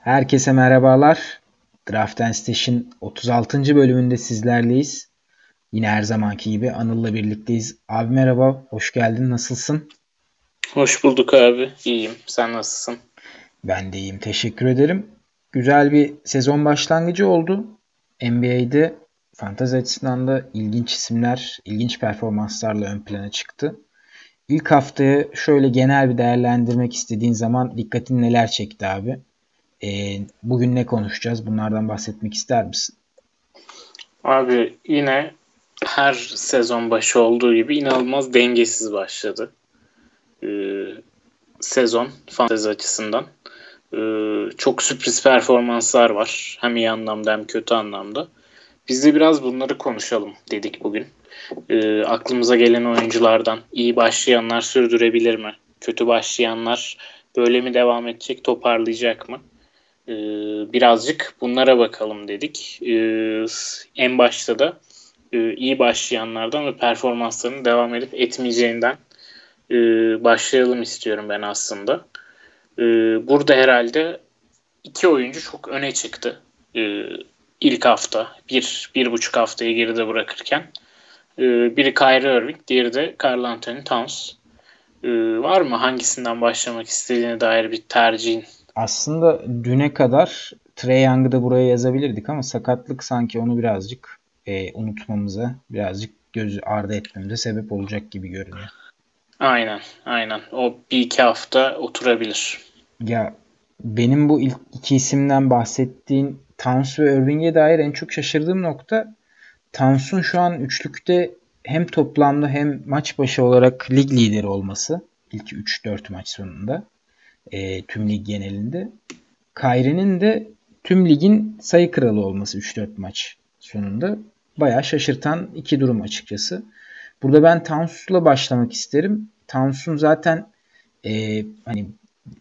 Herkese merhabalar. Draft and Station 36. bölümünde sizlerleyiz. Yine her zamanki gibi Anıl'la birlikteyiz. Abi merhaba, hoş geldin. Nasılsın? Hoş bulduk abi. İyiyim. Sen nasılsın? Ben de iyiyim. Teşekkür ederim. Güzel bir sezon başlangıcı oldu. NBA'de fantezi açısından da ilginç isimler, ilginç performanslarla ön plana çıktı. İlk haftayı şöyle genel bir değerlendirmek istediğin zaman dikkatin neler çekti abi? Ee, bugün ne konuşacağız? Bunlardan bahsetmek ister misin? Abi yine her sezon başı olduğu gibi inanılmaz dengesiz başladı. Ee, sezon fantezi açısından. Ee, çok sürpriz performanslar var. Hem iyi anlamda hem kötü anlamda. Biz de biraz bunları konuşalım dedik bugün. Ee, aklımıza gelen oyunculardan iyi başlayanlar sürdürebilir mi? Kötü başlayanlar böyle mi devam edecek, toparlayacak mı? Ee, birazcık bunlara bakalım dedik. Ee, en başta da e, iyi başlayanlardan ve performanslarının devam edip etmeyeceğinden e, başlayalım istiyorum ben aslında. E, burada herhalde iki oyuncu çok öne çıktı. E, ilk hafta, bir, bir buçuk haftayı geride bırakırken. Biri Kyrie Irving, diğeri de Carl Anthony Towns. Var mı hangisinden başlamak istediğine dair bir tercihin? Aslında düne kadar Trey Young'ı da buraya yazabilirdik ama sakatlık sanki onu birazcık e, unutmamıza, birazcık göz ardı etmemize sebep olacak gibi görünüyor. Aynen, aynen. O bir iki hafta oturabilir. Ya benim bu ilk iki isimden bahsettiğin Towns ve Irving'e dair en çok şaşırdığım nokta Towns'un şu an üçlükte hem toplamda hem maç başı olarak lig lideri olması. ilk 3-4 maç sonunda. E, tüm lig genelinde. Kyrie'nin de tüm ligin sayı kralı olması 3-4 maç sonunda. Bayağı şaşırtan iki durum açıkçası. Burada ben Towns'la başlamak isterim. Towns'un zaten e, hani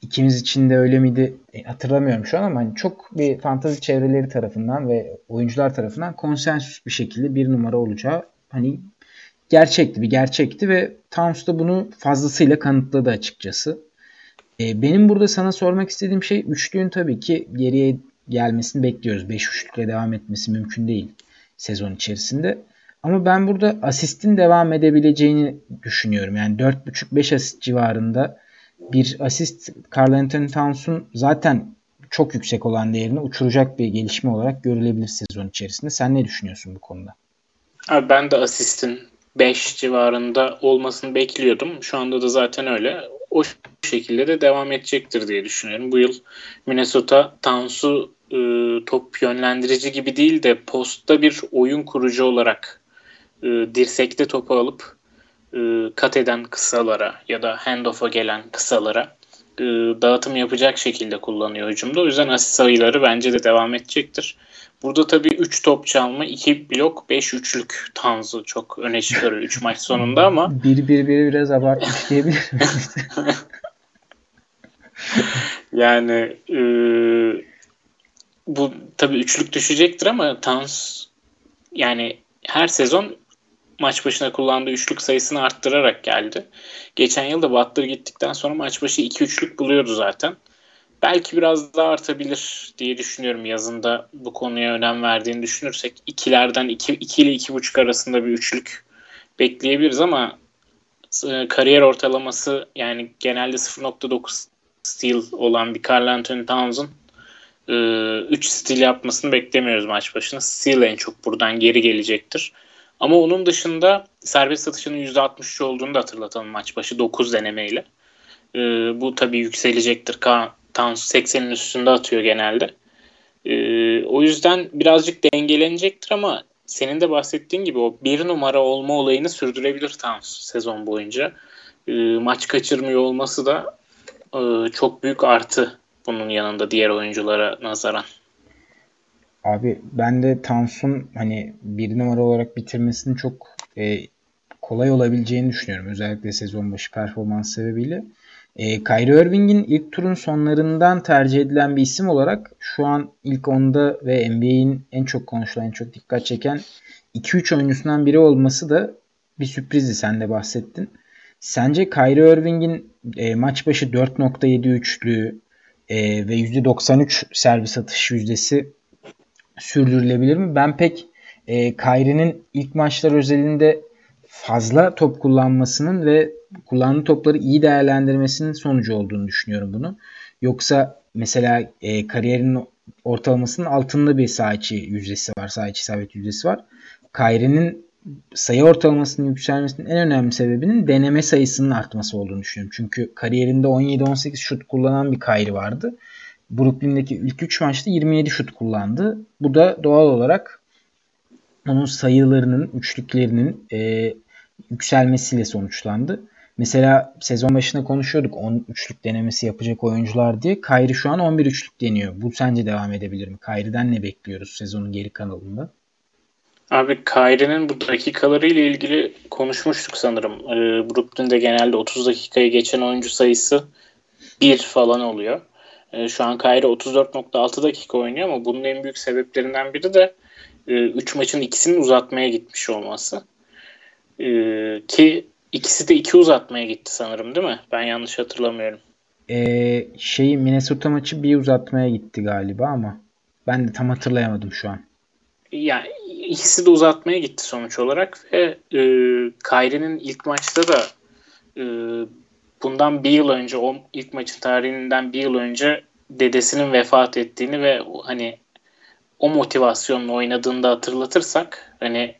ikimiz için de öyle miydi e, hatırlamıyorum şu an ama hani çok bir fantazi çevreleri tarafından ve oyuncular tarafından konsensüs bir şekilde bir numara olacağı hani gerçekti bir gerçekti ve Towns da bunu fazlasıyla kanıtladı açıkçası. E, benim burada sana sormak istediğim şey üçlüğün tabii ki geriye gelmesini bekliyoruz. 5 üçlükle devam etmesi mümkün değil sezon içerisinde. Ama ben burada asistin devam edebileceğini düşünüyorum. Yani 4.5-5 asist civarında bir asist Carl Anthony Towns'un zaten çok yüksek olan değerini uçuracak bir gelişme olarak görülebilir sezon içerisinde. Sen ne düşünüyorsun bu konuda? Abi ben de asistin 5 civarında olmasını bekliyordum. Şu anda da zaten öyle. O şekilde de devam edecektir diye düşünüyorum. Bu yıl Minnesota Towns'u e, top yönlendirici gibi değil de postta bir oyun kurucu olarak e, dirsekte topu alıp e, kat eden kısalara ya da handoff'a gelen kısalara e, dağıtım yapacak şekilde kullanıyor hücumda. O yüzden asist sayıları bence de devam edecektir. Burada tabii 3 top çalma, 2 blok, 5 üçlük Tanzu çok öne çıkarıyor 3 maç sonunda ama 1-1-1 biraz abartmış diyebilir yani e, bu tabii üçlük düşecektir ama Tans yani her sezon maç başına kullandığı üçlük sayısını arttırarak geldi. Geçen yıl da Butler gittikten sonra maç başı 2 üçlük buluyordu zaten. Belki biraz daha artabilir diye düşünüyorum yazında bu konuya önem verdiğini düşünürsek. ikilerden 2 iki, iki ile 2.5 arasında bir üçlük bekleyebiliriz ama e, kariyer ortalaması yani genelde 0.9 steal olan bir Carl Anthony Towns'un 3 e, stil yapmasını beklemiyoruz maç başına. Steal en çok buradan geri gelecektir. Ama onun dışında serbest satışının %63 olduğunu da hatırlatalım maç başı 9 denemeyle. E, bu tabii yükselecektir. Towns 80'in üstünde atıyor genelde. E, o yüzden birazcık dengelenecektir ama senin de bahsettiğin gibi o bir numara olma olayını sürdürebilir Towns sezon boyunca. E, maç kaçırmıyor olması da e, çok büyük artı bunun yanında diğer oyunculara nazaran. Abi ben de Towns'un hani bir numara olarak bitirmesinin çok e, kolay olabileceğini düşünüyorum. Özellikle sezon başı performans sebebiyle. E, Kyrie Irving'in ilk turun sonlarından tercih edilen bir isim olarak şu an ilk onda ve NBA'in en çok konuşulan, en çok dikkat çeken 2-3 oyuncusundan biri olması da bir sürprizdi sen de bahsettin. Sence Kyrie Irving'in e, maç başı 4.7 üçlü e, ve %93 servis atış yüzdesi sürdürülebilir mi? Ben pek e, Kyrie'nin ilk maçlar özelinde fazla top kullanmasının ve kullandığı topları iyi değerlendirmesinin sonucu olduğunu düşünüyorum bunu. Yoksa mesela e, kariyerinin ortalamasının altında bir saha içi yüzdesi var. Saha içi isabet yüzdesi var. Kyrie'nin sayı ortalamasının yükselmesinin en önemli sebebinin deneme sayısının artması olduğunu düşünüyorum. Çünkü kariyerinde 17-18 şut kullanan bir Kyrie vardı. Brooklyn'deki ilk 3 maçta 27 şut kullandı. Bu da doğal olarak onun sayılarının, üçlüklerinin e, yükselmesiyle sonuçlandı. Mesela sezon başında konuşuyorduk 10 üçlük denemesi yapacak oyuncular diye. Kyrie şu an 11 üçlük deniyor. Bu sence devam edebilir mi? Kyrie'den ne bekliyoruz sezonun geri kanalında? Abi Kyrie'nin bu dakikaları ile ilgili konuşmuştuk sanırım. Ee, Brooklyn'de genelde 30 dakikayı geçen oyuncu sayısı 1 falan oluyor. Ee, şu an Kyrie 34.6 dakika oynuyor ama bunun en büyük sebeplerinden biri de 3 e, maçın ikisinin uzatmaya gitmiş olması. Ee, ki ikisi de 2 uzatmaya gitti sanırım değil mi? Ben yanlış hatırlamıyorum. Ee, şey Minnesota maçı bir uzatmaya gitti galiba ama ben de tam hatırlayamadım şu an. Yani ikisi de uzatmaya gitti sonuç olarak ve e, Kyrie'nin ilk maçta da e, bundan bir yıl önce o ilk maçın tarihinden bir yıl önce dedesinin vefat ettiğini ve hani o motivasyonla oynadığını da hatırlatırsak hani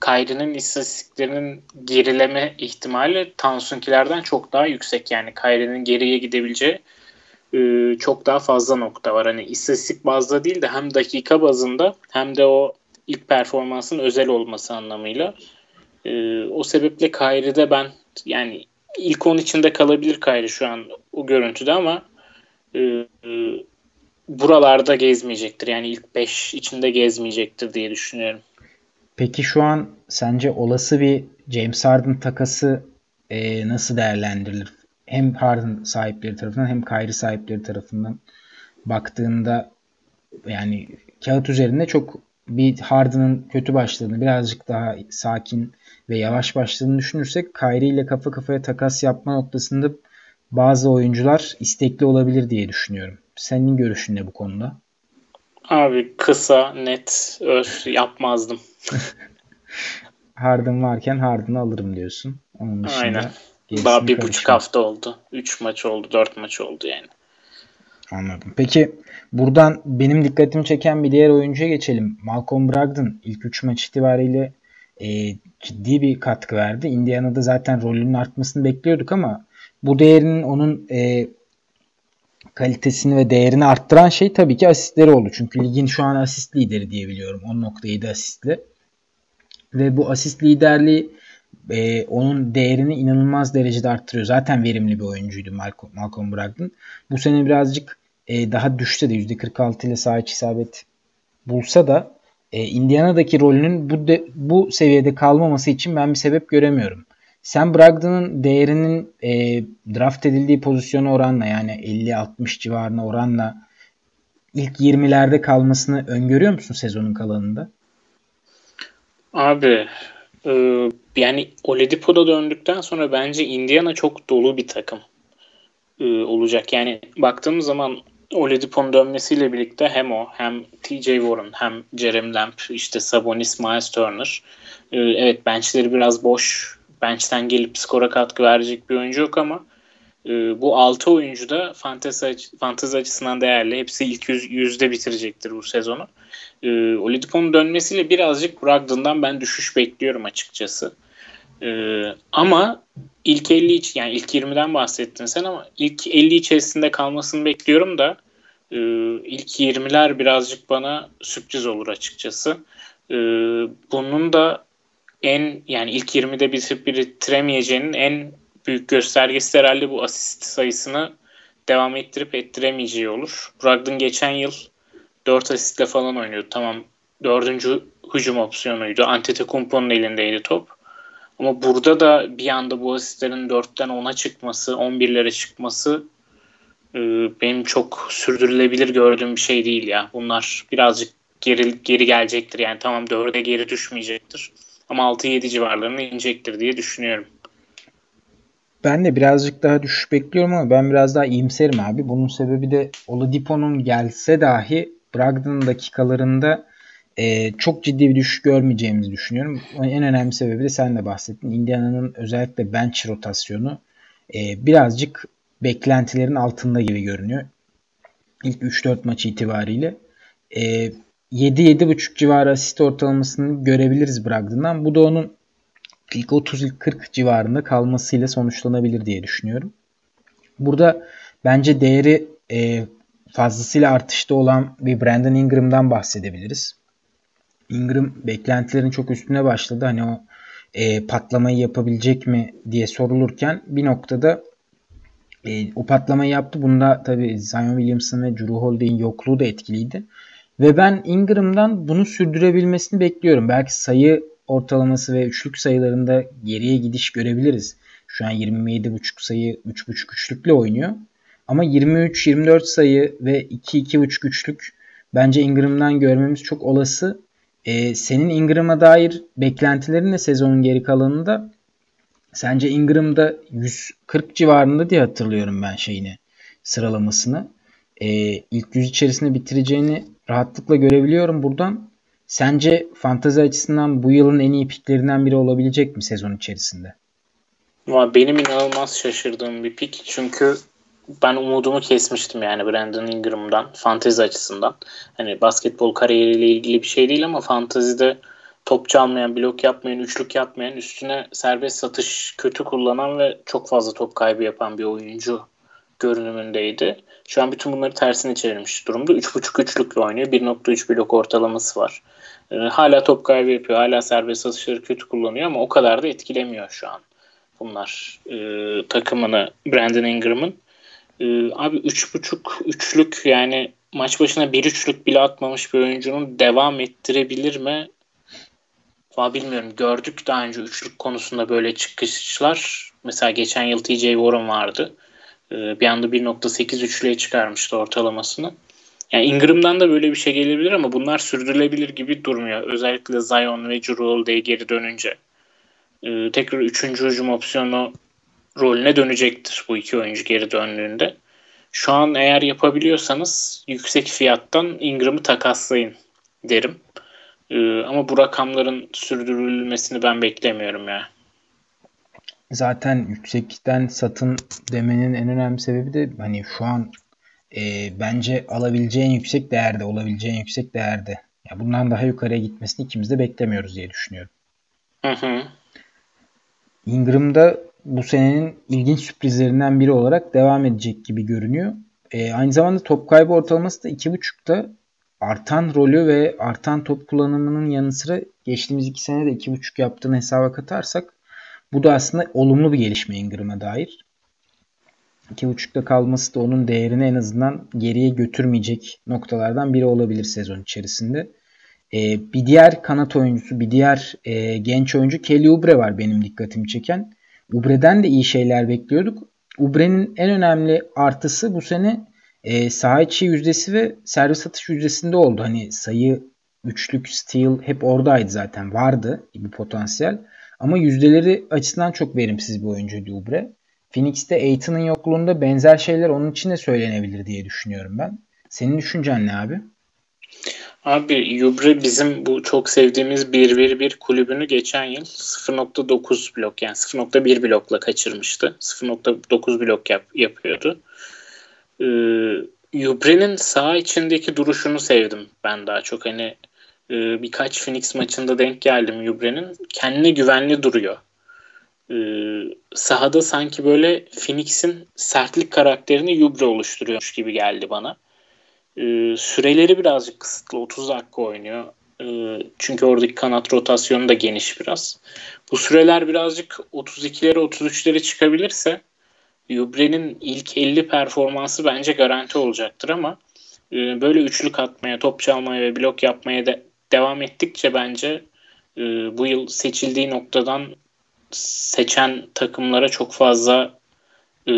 Kyrie'nin istatistiklerinin gerileme ihtimali Tansunkilerden çok daha yüksek. Yani Kyrie'nin geriye gidebileceği e, çok daha fazla nokta var. Hani istatistik bazda değil de hem dakika bazında hem de o ilk performansın özel olması anlamıyla. E, o sebeple Kyrie'de ben yani ilk 10 içinde kalabilir Kyrie şu an o görüntüde ama e, buralarda gezmeyecektir. Yani ilk 5 içinde gezmeyecektir diye düşünüyorum. Peki şu an sence olası bir James Harden takası e, nasıl değerlendirilir? Hem Harden sahipleri tarafından hem Kyrie sahipleri tarafından baktığında yani kağıt üzerinde çok bir Harden'ın kötü başladığını, birazcık daha sakin ve yavaş başladığını düşünürsek Kyrie ile kafa kafaya takas yapma noktasında bazı oyuncular istekli olabilir diye düşünüyorum. Senin görüşün ne bu konuda? Abi kısa, net, öz yapmazdım. Harden varken Harden'ı alırım diyorsun. Onun dışında Aynen. Daha bir buçuk hafta oldu. Üç maç oldu, dört maç oldu yani. Anladım. Peki buradan benim dikkatimi çeken bir diğer oyuncuya geçelim. Malcolm Brogdon ilk 3 maç itibariyle e, ciddi bir katkı verdi. Indiana'da zaten rolünün artmasını bekliyorduk ama bu değerinin onun e, kalitesini ve değerini arttıran şey tabii ki asistleri oldu. Çünkü ligin şu an asist lideri diyebiliyorum. 10.7 asistli. Ve bu asist liderliği e, onun değerini inanılmaz derecede arttırıyor. Zaten verimli bir oyuncuydu Malcolm, Malcolm Brogdon. Bu sene birazcık e, daha düşse de %46 ile sağ isabet bulsa da e, Indiana'daki rolünün bu de, bu seviyede kalmaması için ben bir sebep göremiyorum. Sen Brogdon'un değerinin e, draft edildiği pozisyona oranla yani 50-60 civarına oranla ilk 20'lerde kalmasını öngörüyor musun sezonun kalanında? Abi e, yani Oladipo'da döndükten sonra bence Indiana çok dolu bir takım e, olacak. Yani baktığımız zaman Oladipo'nun dönmesiyle birlikte hem o hem TJ Warren hem Jeremy Lamb işte Sabonis, Miles Turner e, evet benchleri biraz boş bench'ten gelip skora katkı verecek bir oyuncu yok ama e, bu 6 oyuncu da fantezi, fantezi açısından değerli. Hepsi ilk yüz, yüzde bitirecektir bu sezonu. E, Oladipo'nun dönmesiyle birazcık Brogdon'dan ben düşüş bekliyorum açıkçası. E, ama ilk 50 için yani ilk 20'den bahsettin sen ama ilk 50 içerisinde kalmasını bekliyorum da e, ilk 20'ler birazcık bana sürpriz olur açıkçası. E, bunun da en yani ilk 20'de bitip bitiremeyeceğinin en büyük göstergesi herhalde bu asist sayısını devam ettirip ettiremeyeceği olur. Brogdon geçen yıl 4 asistle falan oynuyordu. Tamam 4. hücum opsiyonuydu. Antetokounmpo'nun elindeydi top. Ama burada da bir anda bu asistlerin 4'ten 10'a çıkması, 11'lere çıkması e, benim çok sürdürülebilir gördüğüm bir şey değil ya. Bunlar birazcık geri, geri gelecektir. Yani tamam 4'e geri düşmeyecektir. Ama 6-7 civarlarına inecektir diye düşünüyorum. Ben de birazcık daha düşüş bekliyorum ama ben biraz daha iyimserim abi. Bunun sebebi de Oladipo'nun gelse dahi Brogdon'un dakikalarında e, çok ciddi bir düşüş görmeyeceğimizi düşünüyorum. En önemli sebebi de sen de bahsettin. Indiana'nın özellikle bench rotasyonu e, birazcık beklentilerin altında gibi görünüyor. İlk 3-4 maç itibariyle. E, 7-7.5 civarı asist ortalamasını görebiliriz Brogdon'dan. Bu da onun ilk 30 ilk 40 civarında kalmasıyla sonuçlanabilir diye düşünüyorum. Burada bence değeri e, fazlasıyla artışta olan bir Brandon Ingram'dan bahsedebiliriz. Ingram beklentilerin çok üstüne başladı. Hani o e, patlamayı yapabilecek mi diye sorulurken bir noktada e, o patlamayı yaptı. Bunda tabii Zion Williamson ve Drew Holiday'in yokluğu da etkiliydi. Ve ben Ingram'dan bunu sürdürebilmesini bekliyorum. Belki sayı ortalaması ve üçlük sayılarında geriye gidiş görebiliriz. Şu an 27.5 sayı 3.5 üçlükle oynuyor. Ama 23-24 sayı ve 2-2.5 üçlük bence Ingram'dan görmemiz çok olası. Ee, senin Ingram'a dair beklentilerin ne sezonun geri kalanında? Sence Ingram'da 140 civarında diye hatırlıyorum ben şeyini sıralamasını. Ee, ilk yüz içerisinde bitireceğini rahatlıkla görebiliyorum buradan. Sence fantazi açısından bu yılın en iyi piklerinden biri olabilecek mi sezon içerisinde? Benim inanılmaz şaşırdığım bir pik. Çünkü ben umudumu kesmiştim yani Brandon Ingram'dan fantezi açısından. Hani basketbol kariyeriyle ilgili bir şey değil ama fantezide top çalmayan, blok yapmayan, üçlük yapmayan, üstüne serbest satış kötü kullanan ve çok fazla top kaybı yapan bir oyuncu görünümündeydi. Şu an bütün bunları tersine çevirmiş durumda. 3.5 üçlükle oynuyor. 1.3 blok ortalaması var. Ee, hala top kaybı yapıyor. Hala serbest atışları kötü kullanıyor ama o kadar da etkilemiyor şu an bunlar e, takımını Brandon Ingram'ın. E, abi 3.5 üçlük yani maç başına bir üçlük bile atmamış bir oyuncunun devam ettirebilir mi? Valla bilmiyorum. Gördük daha önce üçlük konusunda böyle çıkışlar. Mesela geçen yıl TJ Warren vardı. Ee, bir anda 1.8 üçlüğe çıkarmıştı ortalamasını. Yani Ingram'dan da böyle bir şey gelebilir ama bunlar sürdürülebilir gibi durmuyor. Özellikle Zion ve Holiday geri dönünce. Ee, tekrar üçüncü hücum opsiyonu rolüne dönecektir bu iki oyuncu geri döndüğünde. Şu an eğer yapabiliyorsanız yüksek fiyattan Ingram'ı takaslayın derim. Ee, ama bu rakamların sürdürülmesini ben beklemiyorum ya. Zaten yüksekten satın demenin en önemli sebebi de hani şu an e, bence alabileceğin yüksek değerde, olabileceğin yüksek değerde. Ya bundan daha yukarıya gitmesini ikimiz de beklemiyoruz diye düşünüyorum. Hı hı. Ingram'da bu senenin ilginç sürprizlerinden biri olarak devam edecek gibi görünüyor. E, aynı zamanda top kaybı ortalaması da 2.5'ta artan rolü ve artan top kullanımının yanı sıra geçtiğimiz iki senede 2.5 yaptığını hesaba katarsak bu da aslında olumlu bir gelişme Ingram'a dair. 2.5'ta kalması da onun değerini en azından geriye götürmeyecek noktalardan biri olabilir sezon içerisinde. Ee, bir diğer kanat oyuncusu, bir diğer e, genç oyuncu Kelly Oubre var benim dikkatimi çeken. Ubre'den de iyi şeyler bekliyorduk. Ubre'nin en önemli artısı bu sene e, saha içi yüzdesi ve servis atış yüzdesinde oldu. Hani sayı, üçlük, steal hep oradaydı zaten. Vardı bir potansiyel. Ama yüzdeleri açısından çok verimsiz bir oyuncuydu Ubre. Phoenix'te Aiton'un yokluğunda benzer şeyler onun için de söylenebilir diye düşünüyorum ben. Senin düşüncen ne abi? Abi Yubre bizim bu çok sevdiğimiz 1-1-1 kulübünü geçen yıl 0.9 blok yani 0.1 blokla kaçırmıştı. 0.9 blok yap, yapıyordu. Ee, Yubre'nin sağ içindeki duruşunu sevdim ben daha çok. Hani e, birkaç Phoenix maçında denk geldim Yubre'nin. Kendine güvenli duruyor. Ee, sahada sanki böyle Phoenix'in sertlik karakterini Yubre oluşturuyormuş gibi geldi bana. Ee, süreleri birazcık kısıtlı. 30 dakika oynuyor. Ee, çünkü oradaki kanat rotasyonu da geniş biraz. Bu süreler birazcık 32'lere 33'lere çıkabilirse Yubre'nin ilk 50 performansı bence garanti olacaktır ama e, böyle üçlük atmaya, top çalmaya ve blok yapmaya de devam ettikçe bence e, bu yıl seçildiği noktadan seçen takımlara çok fazla e,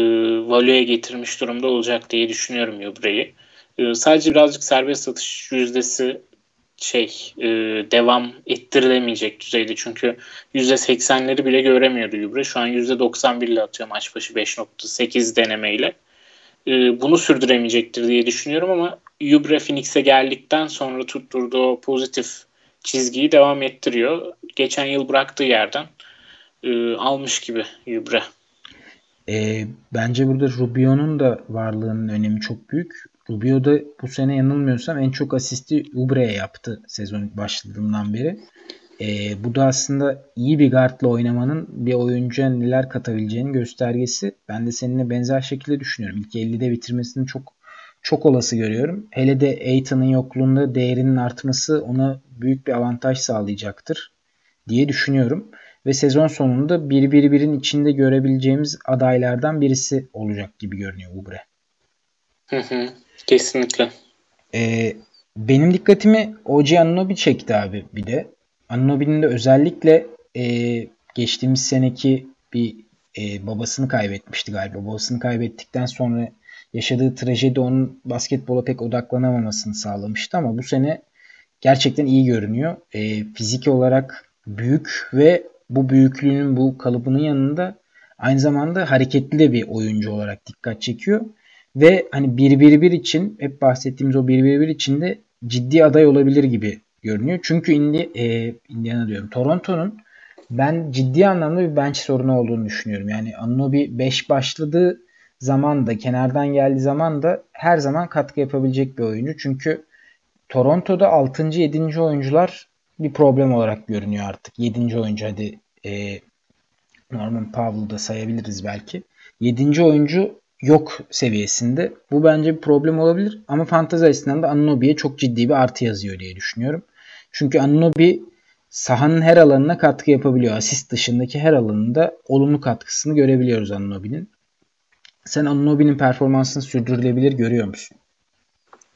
valüye getirmiş durumda olacak diye düşünüyorum Yubre'yi. E, sadece birazcık serbest satış yüzdesi şey e, devam ettirilemeyecek düzeyde. Çünkü %80'leri bile göremiyordu Gübre. Şu an %91 ile atıyor maç başı 5.8 denemeyle. E, bunu sürdüremeyecektir diye düşünüyorum ama Jubre Phoenix'e geldikten sonra tutturduğu pozitif çizgiyi devam ettiriyor. Geçen yıl bıraktığı yerden e, almış gibi Jubre. E, bence burada Rubio'nun da varlığının önemi çok büyük. Rubio da bu sene yanılmıyorsam en çok asisti Ubre'ye yaptı sezon başladığından beri. E, bu da aslında iyi bir guardla oynamanın bir oyuncuya neler katabileceğinin göstergesi. Ben de seninle benzer şekilde düşünüyorum. İlk 50'de bitirmesini çok çok olası görüyorum. Hele de Aiton'un yokluğunda değerinin artması ona büyük bir avantaj sağlayacaktır diye düşünüyorum. Ve sezon sonunda 1-1-1'in içinde görebileceğimiz adaylardan birisi olacak gibi görünüyor Ubre. Hı hı, kesinlikle. Ee, benim dikkatimi OG Anunobi çekti abi bir de. Anunobi'nin de özellikle e, geçtiğimiz seneki bir e, babasını kaybetmişti galiba. Babasını kaybettikten sonra yaşadığı trajedi onun basketbola pek odaklanamamasını sağlamıştı ama bu sene gerçekten iyi görünüyor. E, fizik olarak büyük ve bu büyüklüğünün bu kalıbının yanında aynı zamanda hareketli de bir oyuncu olarak dikkat çekiyor. Ve hani 1-1-1 için hep bahsettiğimiz o 1-1-1 için de ciddi aday olabilir gibi görünüyor. Çünkü Indi, e, Indiana diyorum. Toronto'nun ben ciddi anlamda bir bench sorunu olduğunu düşünüyorum. Yani Anunobi 5 başladığı zaman da kenardan geldiği zaman da her zaman katkı yapabilecek bir oyuncu. Çünkü Toronto'da 6. 7. oyuncular bir problem olarak görünüyor artık. 7. oyuncu hadi e, Norman Powell'da sayabiliriz belki. 7. oyuncu yok seviyesinde. Bu bence bir problem olabilir. Ama fantezi açısından da Anunobi'ye çok ciddi bir artı yazıyor diye düşünüyorum. Çünkü Anunobi sahanın her alanına katkı yapabiliyor. Asist dışındaki her alanında olumlu katkısını görebiliyoruz Anunobi'nin. Sen Anunobi'nin performansını sürdürülebilir görüyor musun?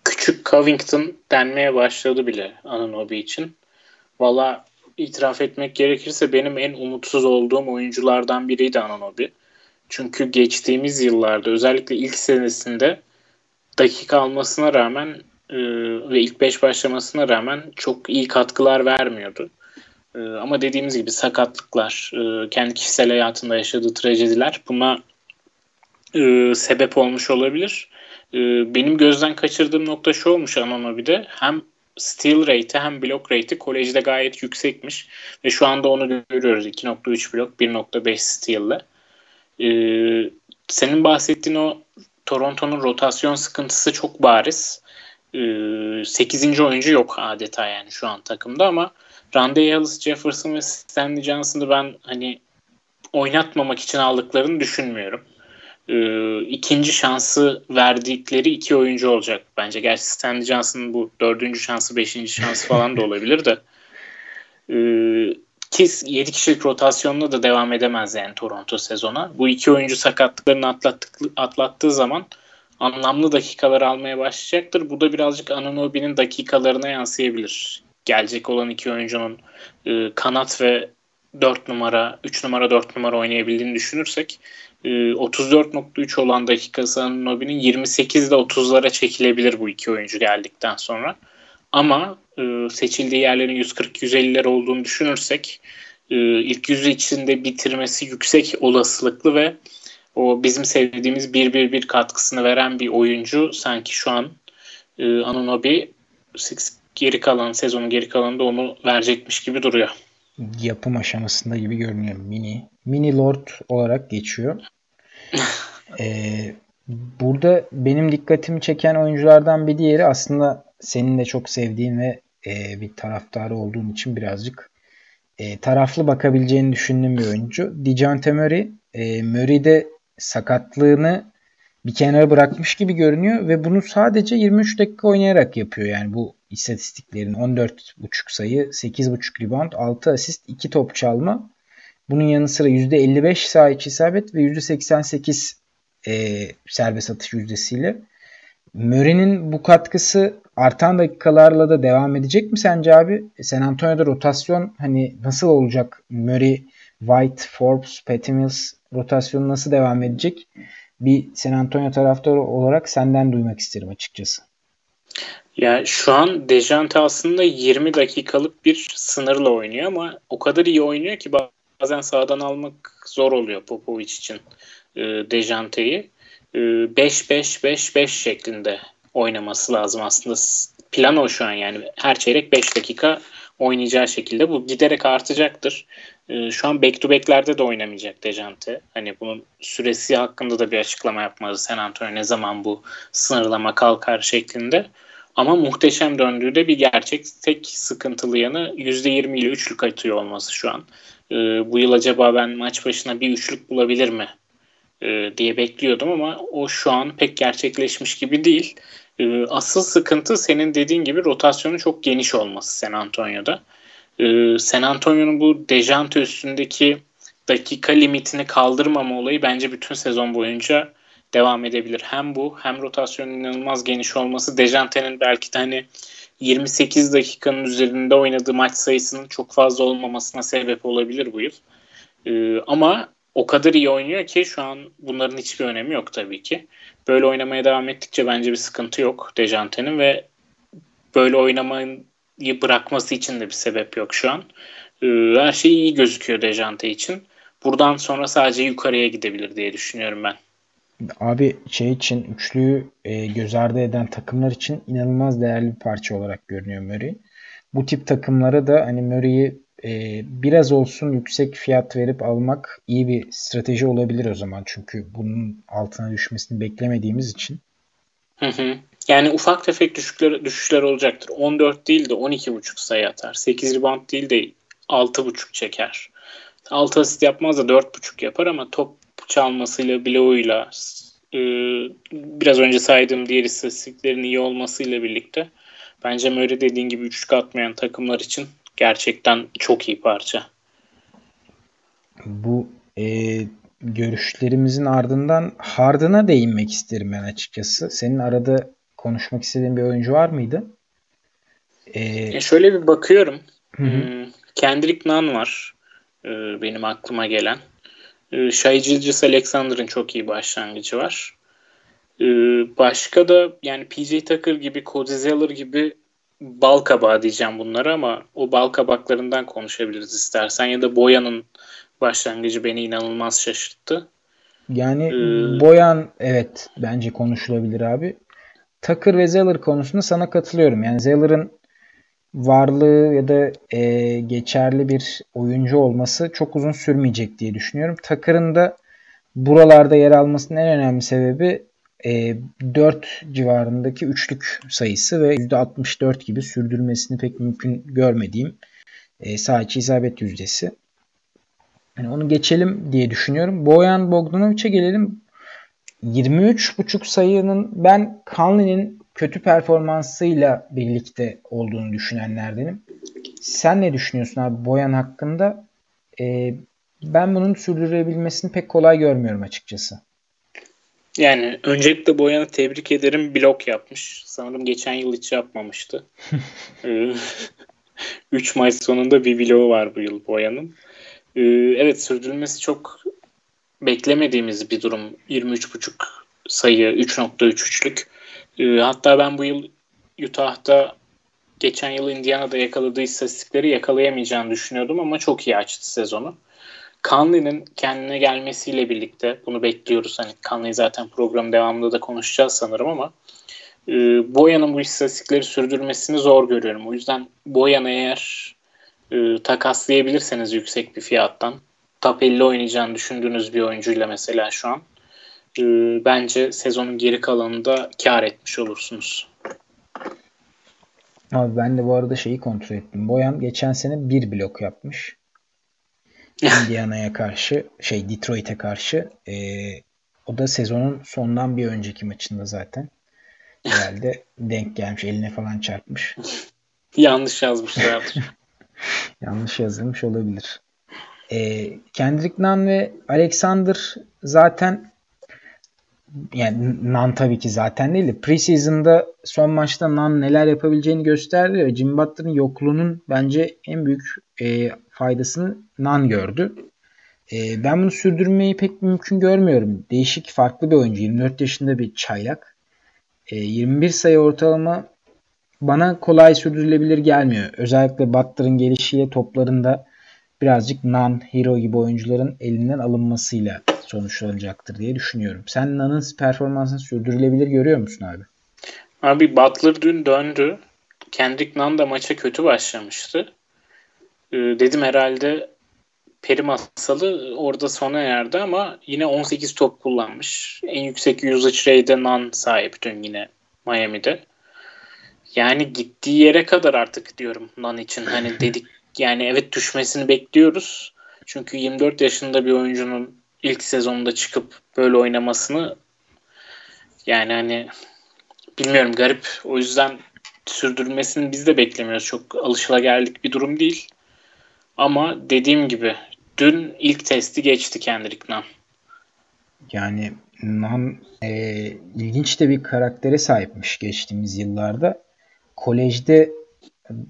Küçük Covington denmeye başladı bile Anunobi için. Valla itiraf etmek gerekirse benim en umutsuz olduğum oyunculardan biriydi Anunobi. Çünkü geçtiğimiz yıllarda özellikle ilk senesinde dakika almasına rağmen e, ve ilk 5 başlamasına rağmen çok iyi katkılar vermiyordu. E, ama dediğimiz gibi sakatlıklar, e, kendi kişisel hayatında yaşadığı trajediler buna e, sebep olmuş olabilir. E, benim gözden kaçırdığım nokta şu olmuş Anunobi'de hem steal rate'i hem blok rate'i kolejde gayet yüksekmiş. Ve şu anda onu görüyoruz. 2.3 blok, 1.5 steal'le. Ee, senin bahsettiğin o Toronto'nun rotasyon sıkıntısı çok bariz. Ee, 8. oyuncu yok adeta yani şu an takımda ama Randy Ellis, Jefferson ve Stanley Johnson'ı ben hani oynatmamak için aldıklarını düşünmüyorum. Ee, ikinci şansı verdikleri iki oyuncu olacak bence. Gerçi Stanley Johnson'ın bu dördüncü şansı, beşinci şansı falan da olabilir de. Ee, ki 7 kişilik rotasyonla da devam edemez yani Toronto sezona. Bu iki oyuncu sakatlıklarını atlattık, atlattığı zaman anlamlı dakikalar almaya başlayacaktır. Bu da birazcık Anunobi'nin dakikalarına yansıyabilir. Gelecek olan iki oyuncunun e, kanat ve 4 numara, 3 numara 4 numara oynayabildiğini düşünürsek 34.3 e, olan dakikası Anunobi'nin 28'de 30'lara çekilebilir bu iki oyuncu geldikten sonra. Ama e, seçildiği yerlerin 140-150'ler olduğunu düşünürsek e, ilk yüzü içinde bitirmesi yüksek olasılıklı ve o bizim sevdiğimiz 1-1-1 katkısını veren bir oyuncu sanki şu an e, Anunobi geri kalan sezonun geri kalanında onu verecekmiş gibi duruyor. Yapım aşamasında gibi görünüyor. Mini Mini Lord olarak geçiyor. ee, burada benim dikkatimi çeken oyunculardan bir diğeri aslında senin de çok sevdiğin ve e, bir taraftarı olduğun için birazcık e, taraflı bakabileceğini düşündüğüm bir oyuncu. Dijante Murray. E, Murray de sakatlığını bir kenara bırakmış gibi görünüyor ve bunu sadece 23 dakika oynayarak yapıyor. Yani bu istatistiklerin 14.5 sayı, 8.5 rebound, 6 asist, 2 top çalma. Bunun yanı sıra %55 sağ isabet ve %88 e, serbest atış yüzdesiyle. Murray'nin bu katkısı artan dakikalarla da devam edecek mi sence abi? San Antonio'da rotasyon hani nasıl olacak? Murray, White, Forbes, Patty Mills rotasyonu nasıl devam edecek? Bir San Antonio taraftarı olarak senden duymak isterim açıkçası. Ya şu an Dejante aslında 20 dakikalık bir sınırla oynuyor ama o kadar iyi oynuyor ki bazen sağdan almak zor oluyor Popovic için e, Dejante'yi. 5-5-5-5 e, şeklinde oynaması lazım aslında. Plan o şu an yani her çeyrek 5 dakika oynayacağı şekilde. Bu giderek artacaktır. E, şu an back to back'lerde de oynamayacak Dejante. Hani bunun süresi hakkında da bir açıklama yapmalı San Antonio ne zaman bu sınırlama kalkar şeklinde. Ama muhteşem döndüğü de bir gerçek. Tek sıkıntılı yanı %20 ile üçlük atıyor olması şu an. Ee, bu yıl acaba ben maç başına bir üçlük bulabilir mi ee, diye bekliyordum ama o şu an pek gerçekleşmiş gibi değil. Ee, asıl sıkıntı senin dediğin gibi rotasyonu çok geniş olması San Antonio'da. Ee, San Antonio'nun bu Dejante üstündeki dakika limitini kaldırmama olayı bence bütün sezon boyunca devam edebilir. Hem bu hem rotasyonun inanılmaz geniş olması Dejante'nin belki de hani 28 dakikanın üzerinde oynadığı maç sayısının çok fazla olmamasına sebep olabilir bu yıl. Ee, ama o kadar iyi oynuyor ki şu an bunların hiçbir önemi yok tabii ki. Böyle oynamaya devam ettikçe bence bir sıkıntı yok Dejante'nin ve böyle oynamayı bırakması için de bir sebep yok şu an. Ee, her şey iyi gözüküyor Dejante için. Buradan sonra sadece yukarıya gidebilir diye düşünüyorum ben. Abi şey için üçlüyü e, göz ardı eden takımlar için inanılmaz değerli bir parça olarak görünüyor Murray. Bu tip takımlara da hani Murray'i e, biraz olsun yüksek fiyat verip almak iyi bir strateji olabilir o zaman. Çünkü bunun altına düşmesini beklemediğimiz için. Hı hı. Yani ufak tefek düşükler, düşüşler olacaktır. 14 değil de 12.5 sayı atar. 8 rebound değil de 6.5 çeker. 6 asist yapmaz da 4.5 yapar ama top çalmasıyla, bloğuyla, e, biraz önce saydığım diğer istatistiklerin iyi olmasıyla birlikte bence Murray dediğin gibi üçlük atmayan takımlar için gerçekten çok iyi parça. Bu e, görüşlerimizin ardından Harden'a değinmek isterim ben açıkçası. Senin arada konuşmak istediğin bir oyuncu var mıydı? Ee, e şöyle bir bakıyorum. Hı hı. Hmm, Kendrick Nunn var. E, benim aklıma gelen. E, Shai Gilgis Alexander'ın çok iyi başlangıcı var. E, başka da yani PJ Tucker gibi, Cody Zeller gibi bal kabağı diyeceğim bunları ama o bal kabaklarından konuşabiliriz istersen ya da Boyan'ın başlangıcı beni inanılmaz şaşırttı. Yani ee, Boyan evet bence konuşulabilir abi. Tucker ve Zeller konusunda sana katılıyorum. Yani Zeller'ın varlığı ya da e, geçerli bir oyuncu olması çok uzun sürmeyecek diye düşünüyorum. Tucker'ın da buralarda yer almasının en önemli sebebi e, 4 civarındaki üçlük sayısı ve %64 gibi sürdürmesini pek mümkün görmediğim e, sağ isabet yüzdesi. Yani onu geçelim diye düşünüyorum. Boyan Bogdanovic'e gelelim. 23.5 sayının ben Conley'nin kötü performansıyla birlikte olduğunu düşünenlerdenim. Sen ne düşünüyorsun abi Boyan hakkında? Ee, ben bunun sürdürebilmesini pek kolay görmüyorum açıkçası. Yani öncelikle Boyan'ı tebrik ederim. Blok yapmış. Sanırım geçen yıl hiç yapmamıştı. 3 maç sonunda bir bloğu var bu yıl Boyan'ın. Ee, evet sürdürülmesi çok beklemediğimiz bir durum. 23.5 sayı, 3.33'lük. Ee, hatta ben bu yıl Utah'ta geçen yıl Indiana'da yakaladığı istatistikleri yakalayamayacağını düşünüyordum ama çok iyi açtı sezonu. Conley'nin kendine gelmesiyle birlikte bunu bekliyoruz. Hani Conley zaten program devamında da konuşacağız sanırım ama e, Boyan'ın bu istatistikleri sürdürmesini zor görüyorum. O yüzden Boyan'ı eğer e, takaslayabilirseniz yüksek bir fiyattan top 50 oynayacağını düşündüğünüz bir oyuncuyla mesela şu an e, bence sezonun geri kalanında kar etmiş olursunuz. Abi ben de bu arada şeyi kontrol ettim. Boyan geçen sene bir blok yapmış. Indiana'ya karşı şey Detroit'e karşı e, o da sezonun sondan bir önceki maçında zaten. Herhalde denk gelmiş eline falan çarpmış. Yanlış yazmışlardır. Yanlış yazılmış olabilir. E, Kendrick Nunn ve Alexander zaten yani Nan tabii ki zaten değil de preseason'da son maçta Nan neler yapabileceğini gösterdi ve Jim Butler'ın yokluğunun bence en büyük e, faydasını Nan gördü. E, ben bunu sürdürmeyi pek mümkün görmüyorum. Değişik farklı bir oyuncu. 24 yaşında bir çaylak. E, 21 sayı ortalama bana kolay sürdürülebilir gelmiyor. Özellikle Butler'ın gelişiyle toplarında birazcık non hero gibi oyuncuların elinden alınmasıyla sonuçlanacaktır diye düşünüyorum. Sen Nan'ın performansını sürdürülebilir görüyor musun abi? Abi Butler dün döndü. Kendrick Nunn da maça kötü başlamıştı. Ee, dedim herhalde peri masalı orada sona erdi ama yine 18 top kullanmış. En yüksek usage rate'e Nunn sahip dün yine Miami'de. Yani gittiği yere kadar artık diyorum Nunn için. Hani dedik yani evet düşmesini bekliyoruz. Çünkü 24 yaşında bir oyuncunun ilk sezonunda çıkıp böyle oynamasını yani hani bilmiyorum garip. O yüzden sürdürmesini biz de beklemiyoruz. Çok alışılageldik bir durum değil. Ama dediğim gibi dün ilk testi geçti Kendrick Nunn. Yani Nunn e, ilginç de bir karaktere sahipmiş geçtiğimiz yıllarda. Kolejde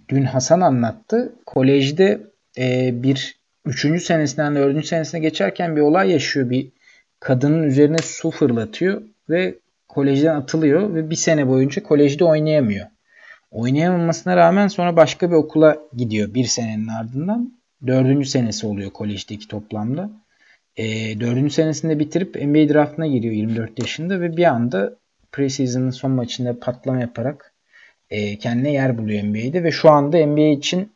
dün Hasan anlattı. Kolejde e, bir üçüncü senesinden dördüncü senesine geçerken bir olay yaşıyor. Bir kadının üzerine su fırlatıyor ve kolejden atılıyor ve bir sene boyunca kolejde oynayamıyor. Oynayamamasına rağmen sonra başka bir okula gidiyor bir senenin ardından. Dördüncü senesi oluyor kolejdeki toplamda. E, dördüncü senesinde bitirip NBA draftına giriyor 24 yaşında ve bir anda preseason'ın son maçında patlama yaparak e, kendine yer buluyor NBA'de ve şu anda NBA için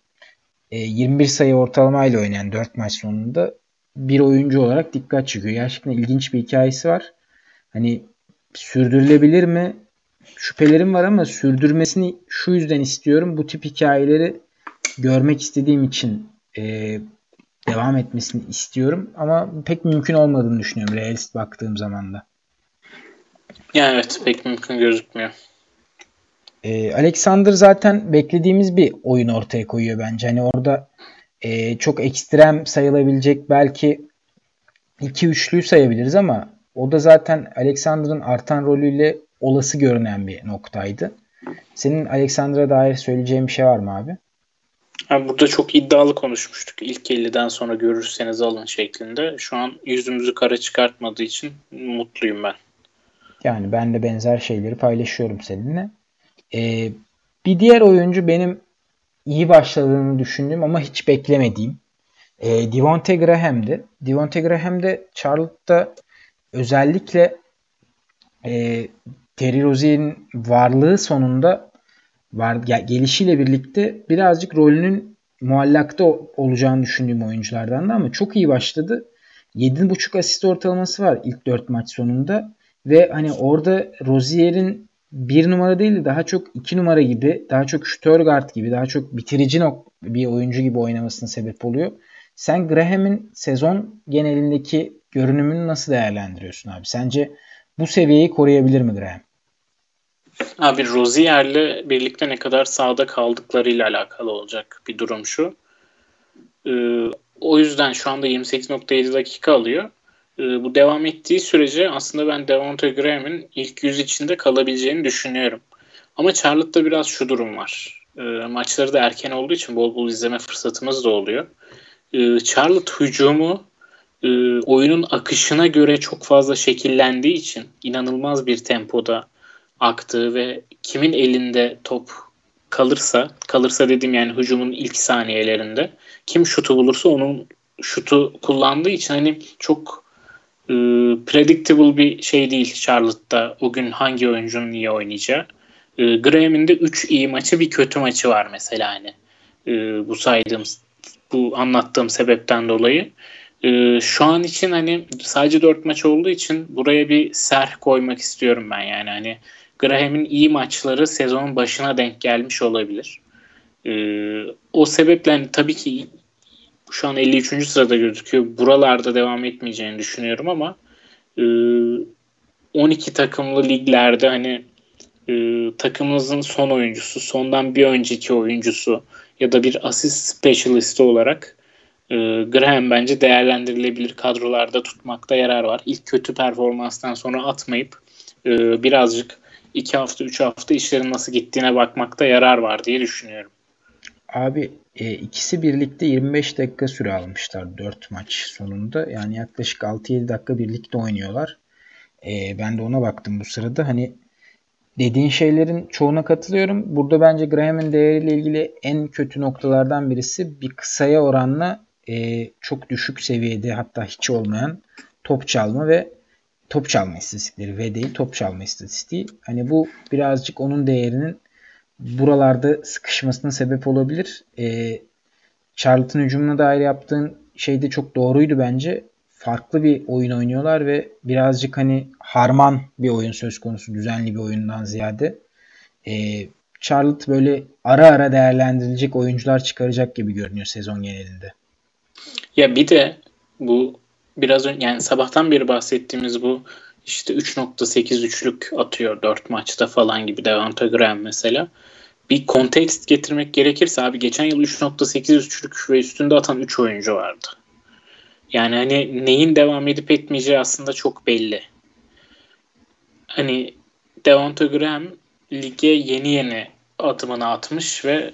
e, 21 sayı ortalamayla oynayan 4 maç sonunda bir oyuncu olarak dikkat çekiyor. Gerçekten ilginç bir hikayesi var. Hani sürdürülebilir mi? Şüphelerim var ama sürdürmesini şu yüzden istiyorum. Bu tip hikayeleri görmek istediğim için e, devam etmesini istiyorum. Ama pek mümkün olmadığını düşünüyorum realist baktığım zaman da. Yani evet pek mümkün gözükmüyor. E, Alexander zaten beklediğimiz bir oyun ortaya koyuyor bence. Hani orada e, çok ekstrem sayılabilecek belki iki üçlüyü sayabiliriz ama o da zaten Alexander'ın artan rolüyle olası görünen bir noktaydı. Senin Alexander'a dair söyleyeceğin bir şey var mı abi? Abi burada çok iddialı konuşmuştuk. İlk 50'den sonra görürseniz alın şeklinde. Şu an yüzümüzü kara çıkartmadığı için mutluyum ben. Yani ben de benzer şeyleri paylaşıyorum seninle. Ee, bir diğer oyuncu benim iyi başladığını düşündüğüm ama hiç beklemediğim e, Devonte Graham'di. Devonte Graham de Charlotte'da özellikle e, Terry Rozier'in varlığı sonunda var gelişiyle birlikte birazcık rolünün muallakta olacağını düşündüğüm oyunculardan da ama çok iyi başladı. 7.5 asist ortalaması var ilk 4 maç sonunda ve hani orada Rozier'in bir numara değil de daha çok iki numara gibi, daha çok şütör guard gibi, daha çok bitirici bir oyuncu gibi oynamasına sebep oluyor. Sen Graham'in sezon genelindeki görünümünü nasıl değerlendiriyorsun abi? Sence bu seviyeyi koruyabilir mi Graham? Abi Rozier'le birlikte ne kadar sağda kaldıklarıyla alakalı olacak bir durum şu. Ee, o yüzden şu anda 28.7 dakika alıyor. Ee, bu devam ettiği sürece aslında ben Devonta Graham'in ilk yüz içinde kalabileceğini düşünüyorum. Ama Charlotte'da biraz şu durum var. Ee, maçları da erken olduğu için bol bol izleme fırsatımız da oluyor. Ee, Charlotte hücumu e, oyunun akışına göre çok fazla şekillendiği için inanılmaz bir tempoda aktığı ve kimin elinde top kalırsa, kalırsa dediğim yani hücumun ilk saniyelerinde kim şutu bulursa onun şutu kullandığı için hani çok e, predictable bir şey değil Charlotte'da o gün hangi oyuncunun iyi oynayacağı. E, Graham'in de 3 iyi maçı bir kötü maçı var mesela hani. E, bu saydığım bu anlattığım sebepten dolayı. E, şu an için hani sadece 4 maç olduğu için buraya bir ser koymak istiyorum ben yani hani Graham'in iyi maçları sezonun başına denk gelmiş olabilir. Ee, o sebeple hani tabii ki şu an 53. sırada gözüküyor. Buralarda devam etmeyeceğini düşünüyorum ama e, 12 takımlı liglerde hani e, takımınızın son oyuncusu, sondan bir önceki oyuncusu ya da bir asist specialisti olarak e, Graham bence değerlendirilebilir kadrolarda tutmakta yarar var. İlk kötü performanstan sonra atmayıp e, birazcık 2 hafta 3 hafta işlerin nasıl gittiğine bakmakta yarar var diye düşünüyorum. Abi e, ikisi birlikte 25 dakika süre almışlar 4 maç sonunda. Yani yaklaşık 6-7 dakika birlikte oynuyorlar. E, ben de ona baktım bu sırada. Hani dediğin şeylerin çoğuna katılıyorum. Burada bence Graham'ın değeriyle ilgili en kötü noktalardan birisi bir kısaya oranla e, çok düşük seviyede hatta hiç olmayan top çalma ve top çalma istatistikleri ve değil top çalma istatistiği. Hani bu birazcık onun değerinin buralarda sıkışmasına sebep olabilir. E, Charlton hücumuna dair yaptığın şey de çok doğruydu bence. Farklı bir oyun oynuyorlar ve birazcık hani harman bir oyun söz konusu düzenli bir oyundan ziyade. E, Charlotte böyle ara ara değerlendirilecek oyuncular çıkaracak gibi görünüyor sezon genelinde. Ya bir de bu biraz önce yani sabahtan beri bahsettiğimiz bu işte 3.8 üçlük atıyor 4 maçta falan gibi Devonta Graham mesela. Bir kontekst getirmek gerekirse abi geçen yıl 3.8 üçlük ve üstünde atan 3 oyuncu vardı. Yani hani neyin devam edip etmeyeceği aslında çok belli. Hani Devonta Graham lige yeni yeni adımını atmış ve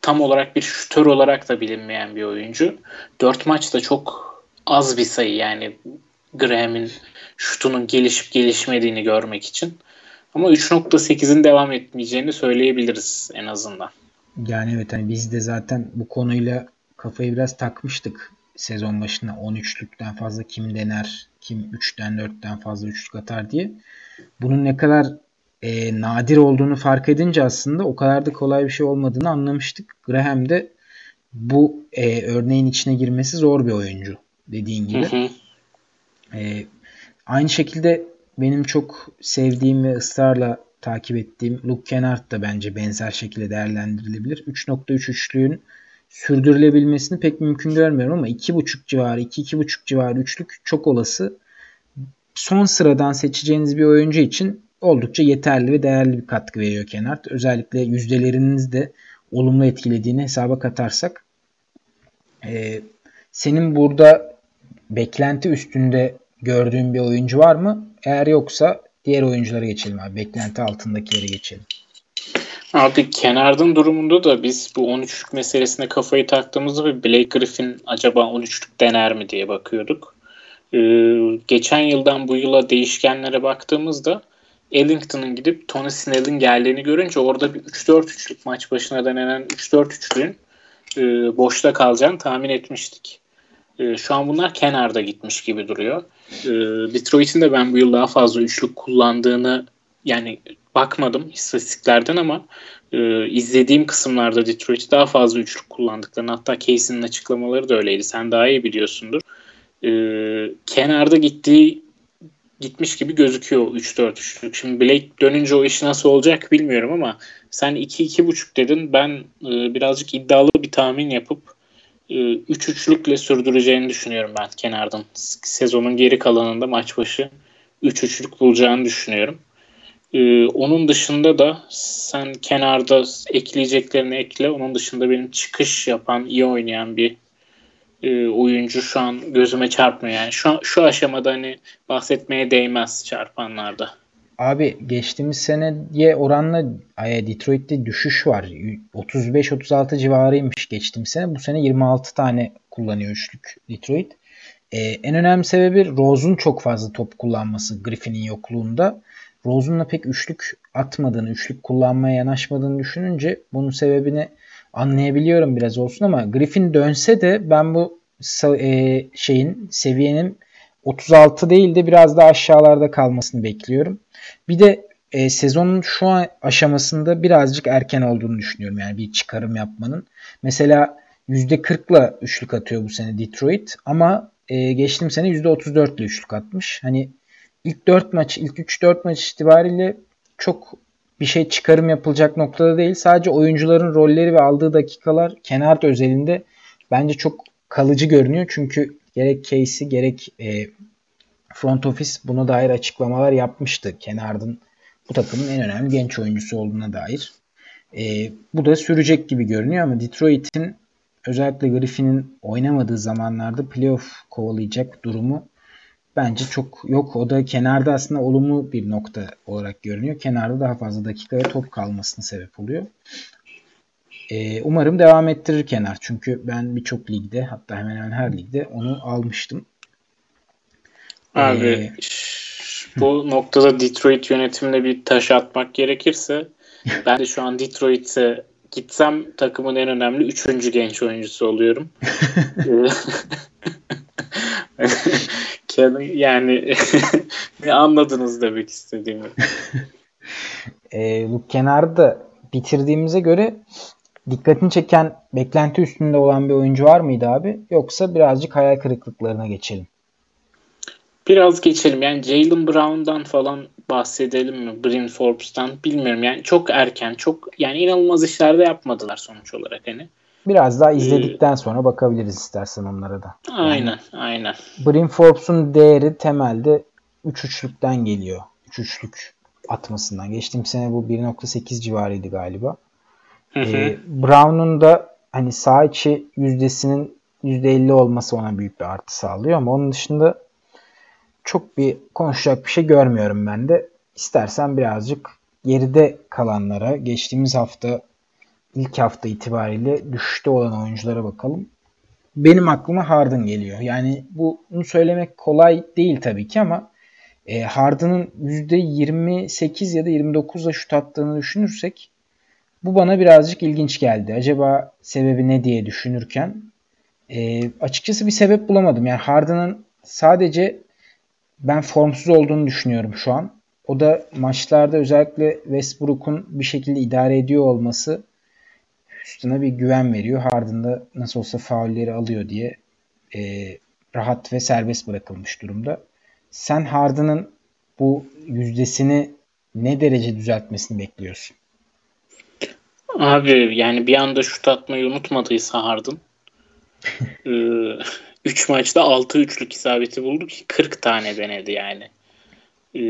tam olarak bir şütör olarak da bilinmeyen bir oyuncu. 4 maçta çok az bir sayı yani Graham'in şutunun gelişip gelişmediğini görmek için. Ama 3.8'in devam etmeyeceğini söyleyebiliriz en azından. Yani evet hani biz de zaten bu konuyla kafayı biraz takmıştık sezon başında 13'lükten fazla kim dener, kim 3'ten 4'ten fazla üçlük atar diye. Bunun ne kadar e, nadir olduğunu fark edince aslında o kadar da kolay bir şey olmadığını anlamıştık. Graham de bu e, örneğin içine girmesi zor bir oyuncu dediğin gibi. Hı hı. E, aynı şekilde benim çok sevdiğim ve ısrarla takip ettiğim Luke Kennard da bence benzer şekilde değerlendirilebilir. 3.3 üçlüğün sürdürülebilmesini pek mümkün görmüyorum ama 2.5 civarı, 2-2.5 civarı üçlük çok olası. Son sıradan seçeceğiniz bir oyuncu için oldukça yeterli ve değerli bir katkı veriyor Kennard. Özellikle yüzdeleriniz de olumlu etkilediğini hesaba katarsak. Ee, senin burada beklenti üstünde gördüğün bir oyuncu var mı? Eğer yoksa diğer oyunculara geçelim abi. Beklenti altındakileri geçelim. Abi kenardın durumunda da biz bu 13'lük meselesine kafayı taktığımızda bir Blake Griffin acaba 13'lük dener mi diye bakıyorduk. Ee, geçen yıldan bu yıla değişkenlere baktığımızda Ellington'ın gidip Tony Snell'in geldiğini görünce orada bir 3-4-3'lük maç başına denenen 3-4-3'lüğün e, boşta kalacağını tahmin etmiştik. E, şu an bunlar kenarda gitmiş gibi duruyor. E, Detroit'in de ben bu yıl daha fazla üçlük kullandığını yani bakmadım istatistiklerden ama e, izlediğim kısımlarda Detroit daha fazla üçlük kullandıklarını hatta Casey'nin açıklamaları da öyleydi. Sen daha iyi biliyorsundur. E, kenarda gittiği gitmiş gibi gözüküyor 3-4 üçlük. Şimdi Blake dönünce o iş nasıl olacak bilmiyorum ama sen 2-2.5 dedin. Ben e, birazcık iddialı bir tahmin yapıp 3 e, üçlükle sürdüreceğini düşünüyorum ben kenardan. Sezonun geri kalanında maç başı 3 üçlük bulacağını düşünüyorum. Ee, onun dışında da sen kenarda ekleyeceklerini ekle. Onun dışında benim çıkış yapan, iyi oynayan bir e, oyuncu şu an gözüme çarpmıyor. Yani şu, şu aşamada hani bahsetmeye değmez çarpanlarda. Abi geçtiğimiz seneye oranla Detroit'te düşüş var. 35-36 civarıymış geçtiğimiz sene. Bu sene 26 tane kullanıyor üçlük Detroit. Ee, en önemli sebebi Rose'un çok fazla top kullanması Griffin'in yokluğunda. Rose'un pek üçlük atmadığını, üçlük kullanmaya yanaşmadığını düşününce bunun sebebini anlayabiliyorum biraz olsun ama Griffin dönse de ben bu e, şeyin seviyenin 36 değil de biraz daha aşağılarda kalmasını bekliyorum. Bir de e, sezonun şu an aşamasında birazcık erken olduğunu düşünüyorum. Yani bir çıkarım yapmanın. Mesela %40'la üçlük atıyor bu sene Detroit ama e, geçtiğim sene %34 ile üçlük atmış. Hani ilk 4 maç, ilk 3-4 maç itibariyle çok bir şey çıkarım yapılacak noktada değil. Sadece oyuncuların rolleri ve aldığı dakikalar kenar özelinde bence çok kalıcı görünüyor. Çünkü gerek Casey gerek e, front office buna dair açıklamalar yapmıştı. Kenard'ın bu takımın en önemli genç oyuncusu olduğuna dair. E, bu da sürecek gibi görünüyor ama Detroit'in özellikle Griffin'in oynamadığı zamanlarda playoff kovalayacak durumu bence çok yok. O da kenarda aslında olumlu bir nokta olarak görünüyor. Kenarda daha fazla dakika ve top kalmasına sebep oluyor. Ee, umarım devam ettirir kenar. Çünkü ben birçok ligde hatta hemen hemen her ligde onu almıştım. Abi ee, Bu noktada Detroit yönetimine bir taş atmak gerekirse ben de şu an Detroit'e gitsem takımın en önemli üçüncü genç oyuncusu oluyorum. yani ne anladınız demek istediğimi. e, bu kenarda bitirdiğimize göre dikkatini çeken beklenti üstünde olan bir oyuncu var mıydı abi? Yoksa birazcık hayal kırıklıklarına geçelim. Biraz geçelim. Yani Jalen Brown'dan falan bahsedelim mi? Bryn Forbes'tan bilmiyorum. Yani çok erken, çok yani inanılmaz işlerde yapmadılar sonuç olarak hani. Biraz daha izledikten ee, sonra bakabiliriz istersen onlara da. Aynen, yani, aynen. Bryn Forbes'un değeri temelde 3 üçlükten geliyor. 3 üçlük atmasından. Geçtiğim sene bu 1.8 civarıydı galiba. Ee, Brown'un da hani sağ içi yüzdesinin %50 olması ona büyük bir artı sağlıyor ama onun dışında çok bir konuşacak bir şey görmüyorum ben de. İstersen birazcık geride kalanlara geçtiğimiz hafta ilk hafta itibariyle düşüşte olan oyunculara bakalım. Benim aklıma Harden geliyor. Yani bunu söylemek kolay değil tabii ki ama e, Harden'ın %28 ya da 29'la şut attığını düşünürsek bu bana birazcık ilginç geldi. Acaba sebebi ne diye düşünürken e, açıkçası bir sebep bulamadım. Yani Harden'ın sadece ben formsuz olduğunu düşünüyorum şu an. O da maçlarda özellikle Westbrook'un bir şekilde idare ediyor olması Houston'a bir güven veriyor. Harden'da nasıl olsa faulleri alıyor diye e, rahat ve serbest bırakılmış durumda. Sen Harden'ın bu yüzdesini ne derece düzeltmesini bekliyorsun? Abi yani bir anda şut atmayı unutmadıysa Harden 3 e, maçta 6 üçlük isabeti buldu ki 40 tane denedi yani. E,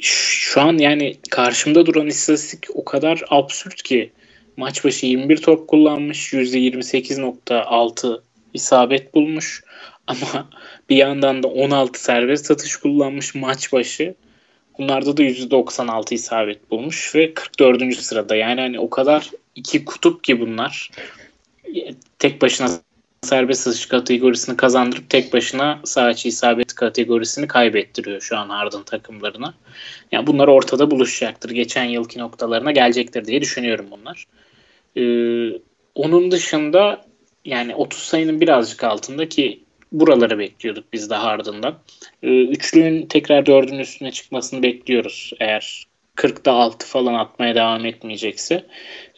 şu an yani karşımda duran istatistik o kadar absürt ki maç başı 21 top kullanmış %28.6 isabet bulmuş ama bir yandan da 16 serbest atış kullanmış maç başı. Bunlarda da %96 isabet bulmuş ve 44. sırada. Yani hani o kadar iki kutup ki bunlar. Tek başına serbest atış kategorisini kazandırıp tek başına sahiçi isabet kategorisini kaybettiriyor şu an Harden takımlarına. Yani bunlar ortada buluşacaktır. Geçen yılki noktalarına gelecektir diye düşünüyorum bunlar. Ee, onun dışında yani 30 sayının birazcık altında ki buraları bekliyorduk biz daha ardından. Ee, üçlüğün tekrar dördün üstüne çıkmasını bekliyoruz eğer 40'da 6 falan atmaya devam etmeyecekse.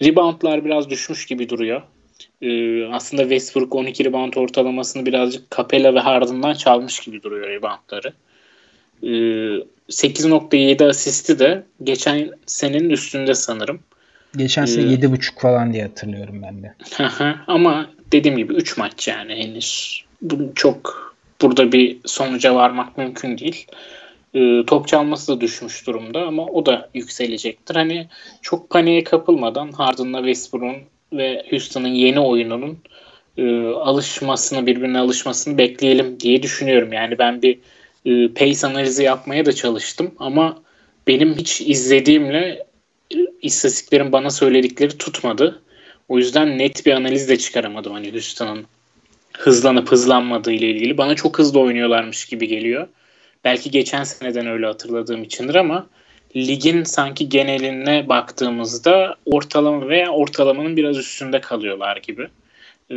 Reboundlar biraz düşmüş gibi duruyor. Ee, aslında Westbrook 12 rebound ortalamasını birazcık Capella ve Harden'dan çalmış gibi duruyor reboundları. Ee, 8.7 asisti de geçen senenin üstünde sanırım. Geçen sene ee, 7.5 falan diye hatırlıyorum ben de. ama dediğim gibi 3 maç yani henüz. Çok burada bir sonuca varmak mümkün değil. Ee, top çalması da düşmüş durumda ama o da yükselecektir. Hani çok paniğe kapılmadan Harden'la Westbrook'un ve Houston'ın yeni oyununun e, alışmasını, birbirine alışmasını bekleyelim diye düşünüyorum. Yani ben bir e, pace analizi yapmaya da çalıştım ama benim hiç izlediğimle istatistiklerin bana söyledikleri tutmadı. O yüzden net bir analiz de çıkaramadım hani Houston'ın hızlanıp hızlanmadığı ile ilgili. Bana çok hızlı oynuyorlarmış gibi geliyor. Belki geçen seneden öyle hatırladığım içindir ama ligin sanki geneline baktığımızda ortalama veya ortalamanın biraz üstünde kalıyorlar gibi. Ee,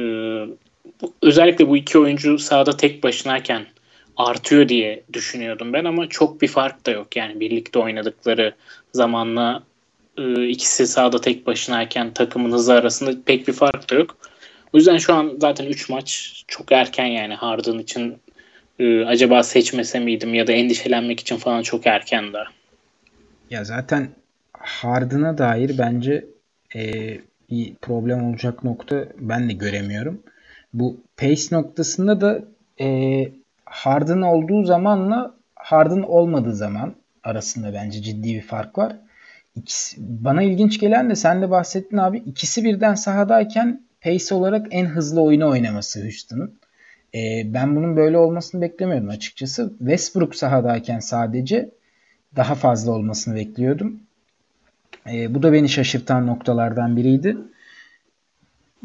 özellikle bu iki oyuncu sahada tek başınayken artıyor diye düşünüyordum ben ama çok bir fark da yok. Yani birlikte oynadıkları zamanla e, ikisi sahada tek başınayken takımın hızı arasında pek bir fark da yok. O yüzden şu an zaten 3 maç çok erken yani Harden için e, acaba seçmese miydim ya da endişelenmek için falan çok erken daha. Ya zaten Harden'a dair bence e, bir problem olacak nokta ben de göremiyorum. Bu pace noktasında da e, Harden olduğu zamanla Harden olmadığı zaman arasında bence ciddi bir fark var. İkisi, bana ilginç gelen de sen de bahsettin abi. ikisi birden sahadayken pace olarak en hızlı oyunu oynaması Houston'ın. E, ben bunun böyle olmasını beklemiyordum açıkçası. Westbrook sahadayken sadece daha fazla olmasını bekliyordum. E, bu da beni şaşırtan noktalardan biriydi.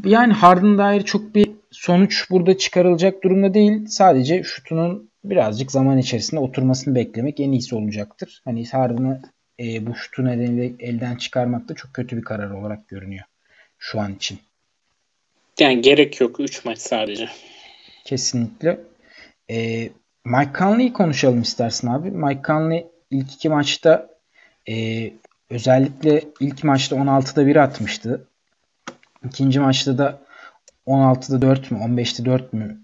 Yani Harden dair çok bir sonuç burada çıkarılacak durumda değil. Sadece şutunun birazcık zaman içerisinde oturmasını beklemek en iyisi olacaktır. Hani Harden'ı e, bu şutu nedeniyle elden çıkarmak da çok kötü bir karar olarak görünüyor şu an için. Yani gerek yok 3 maç sadece. Kesinlikle. E, Mike Conley'i konuşalım istersin abi. Mike Conley ilk iki maçta e, özellikle ilk maçta 16'da 1 atmıştı. İkinci maçta da 16'da 4 mü 15'te 4 mü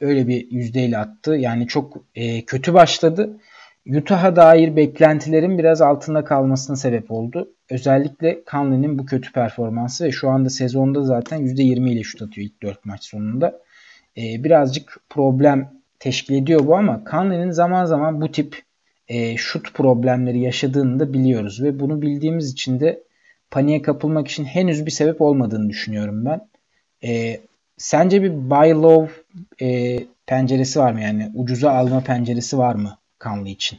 öyle bir yüzdeyle attı. Yani çok e, kötü başladı. Utah'a dair beklentilerin biraz altında kalmasına sebep oldu. Özellikle Conley'nin bu kötü performansı ve şu anda sezonda zaten %20 ile şut atıyor ilk 4 maç sonunda. Ee, birazcık problem teşkil ediyor bu ama Conley'nin zaman zaman bu tip e, şut problemleri yaşadığını da biliyoruz ve bunu bildiğimiz için de paniğe kapılmak için henüz bir sebep olmadığını düşünüyorum ben. E, sence bir buy low e, penceresi var mı yani ucuza alma penceresi var mı Conley için?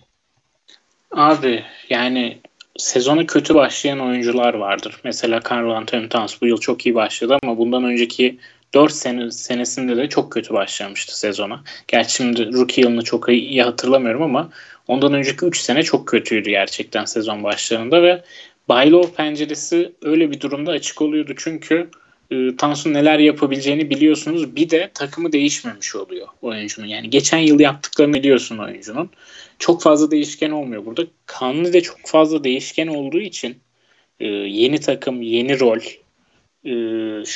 Abi yani sezonu kötü başlayan oyuncular vardır. Mesela Carl Anthony Towns bu yıl çok iyi başladı ama bundan önceki 4 sene, senesinde de çok kötü başlamıştı sezona. Gerçi şimdi rookie yılını çok iyi hatırlamıyorum ama ondan önceki 3 sene çok kötüydü gerçekten sezon başlarında ve Baylov penceresi öyle bir durumda açık oluyordu çünkü e, Tansu neler yapabileceğini biliyorsunuz. Bir de takımı değişmemiş oluyor oyuncunun. Yani geçen yıl yaptıklarını biliyorsun oyuncunun. Çok fazla değişken olmuyor burada. Kanlı de çok fazla değişken olduğu için e, yeni takım, yeni rol. E,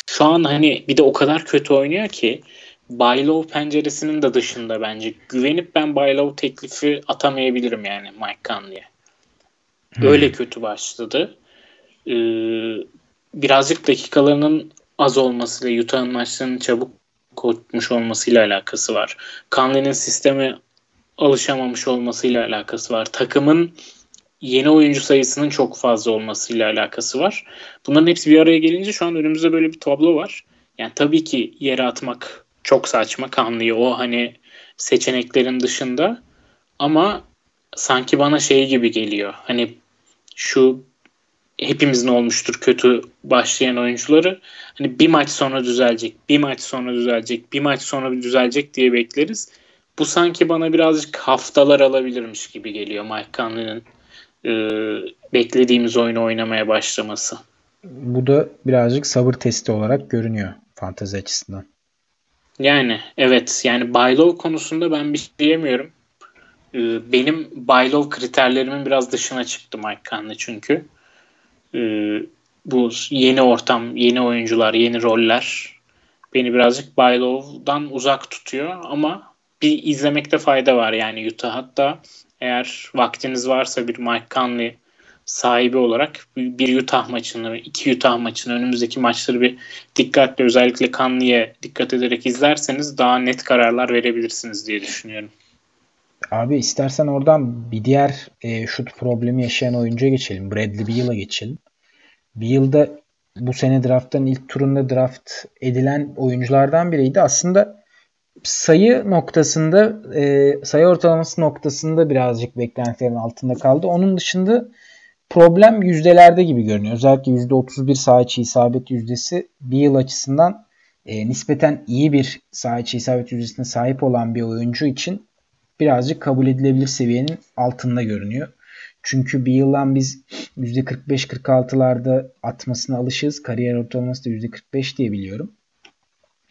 şu an hani bir de o kadar kötü oynuyor ki Baylov penceresinin de dışında bence. Güvenip ben Baylov teklifi atamayabilirim yani Mike Conley'e. Hmm. Öyle kötü başladı. Ee, birazcık dakikalarının az olmasıyla Utah'ın maçlarının çabuk kopmuş olmasıyla alakası var. Conley'nin sisteme alışamamış olmasıyla alakası var. Takımın yeni oyuncu sayısının çok fazla olmasıyla alakası var. Bunların hepsi bir araya gelince şu an önümüzde böyle bir tablo var. Yani tabii ki yere atmak çok saçma Conley'i o hani seçeneklerin dışında ama sanki bana şey gibi geliyor. Hani şu hepimizin olmuştur kötü başlayan oyuncuları. Hani bir maç sonra düzelecek, bir maç sonra düzelecek, bir maç sonra düzelecek diye bekleriz. Bu sanki bana birazcık haftalar alabilirmiş gibi geliyor Mike Conley'nin e, beklediğimiz oyunu oynamaya başlaması. Bu da birazcık sabır testi olarak görünüyor fantezi açısından. Yani evet yani Baylov konusunda ben bir şey diyemiyorum. Ee, benim Baylov kriterlerimin biraz dışına çıktı Mike Conley çünkü. Ee, bu yeni ortam, yeni oyuncular, yeni roller beni birazcık Baylov'dan uzak tutuyor ama bir izlemekte fayda var yani Utah. Hatta eğer vaktiniz varsa bir Mike Conley sahibi olarak bir Utah maçını, iki Utah maçını, önümüzdeki maçları bir dikkatle özellikle Conley'e dikkat ederek izlerseniz daha net kararlar verebilirsiniz diye düşünüyorum. Abi istersen oradan bir diğer e, şut problemi yaşayan oyuncuya geçelim. Bradley Beal'a geçelim. Beal'da bu sene drafttan ilk turunda draft edilen oyunculardan biriydi. Aslında sayı noktasında e, sayı ortalaması noktasında birazcık beklentilerin altında kaldı. Onun dışında problem yüzdelerde gibi görünüyor. Özellikle %31 saha içi isabet yüzdesi bir yıl açısından e, nispeten iyi bir saha içi isabet yüzdesine sahip olan bir oyuncu için birazcık kabul edilebilir seviyenin altında görünüyor. Çünkü bir yıldan biz %45-46'larda atmasına alışığız. Kariyer ortalaması da %45 diye biliyorum.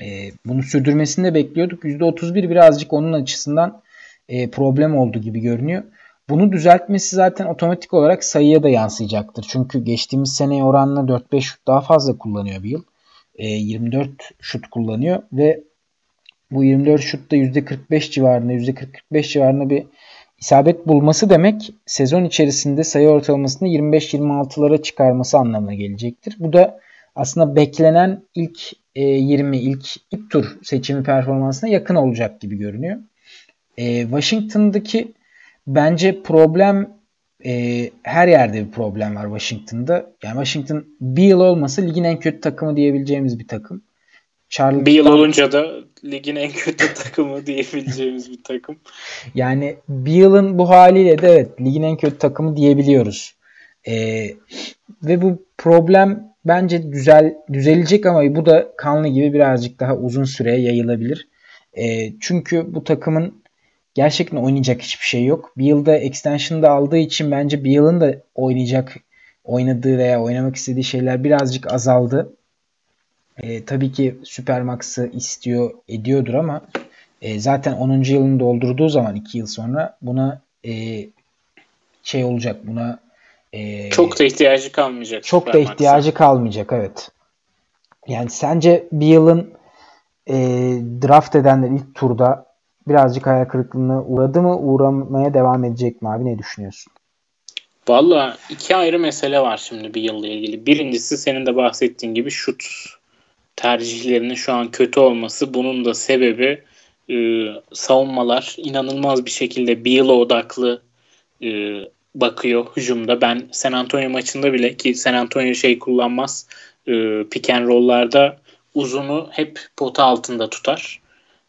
E, bunu sürdürmesini de bekliyorduk. %31 birazcık onun açısından e, problem oldu gibi görünüyor. Bunu düzeltmesi zaten otomatik olarak sayıya da yansıyacaktır. Çünkü geçtiğimiz seneye oranla 4-5 şut daha fazla kullanıyor bir yıl. E, 24 şut kullanıyor ve bu 24 şutta %45 civarında %40-45 civarında bir isabet bulması demek sezon içerisinde sayı ortalamasını 25-26'lara çıkarması anlamına gelecektir. Bu da aslında beklenen ilk 20 e, ilk ilk tur seçimi performansına yakın olacak gibi görünüyor. E, Washington'daki bence problem e, her yerde bir problem var Washington'da. Yani Washington bir yıl olmasa ligin en kötü takımı diyebileceğimiz bir takım. Charlotte bir yıl olunca da ligin en kötü takımı diyebileceğimiz bir takım. Yani bir yılın bu haliyle de evet ligin en kötü takımı diyebiliyoruz. Ee, ve bu problem bence düzel düzelecek ama bu da kanlı gibi birazcık daha uzun süreye yayılabilir. E, çünkü bu takımın gerçekten oynayacak hiçbir şey yok. Bir yılda extension'da aldığı için bence bir yılın da oynayacak oynadığı veya oynamak istediği şeyler birazcık azaldı. E, tabii ki Supermax'ı istiyor ediyordur ama e, zaten 10. yılını doldurduğu zaman 2 yıl sonra buna e, şey olacak buna e, çok da ihtiyacı kalmayacak. Çok da ihtiyacı kalmayacak evet. Yani sence bir yılın e, draft edenler ilk turda birazcık hayal kırıklığına uğradı mı? Uğramaya devam edecek mi abi? Ne düşünüyorsun? Valla iki ayrı mesele var şimdi bir yılla ilgili. Birincisi senin de bahsettiğin gibi şut tercihlerinin şu an kötü olması. Bunun da sebebi e, savunmalar inanılmaz bir şekilde yıla odaklı e, bakıyor hücumda. Ben San Antonio maçında bile ki San Antonio şey kullanmaz e, pick and roll'larda uzunu hep pota altında tutar.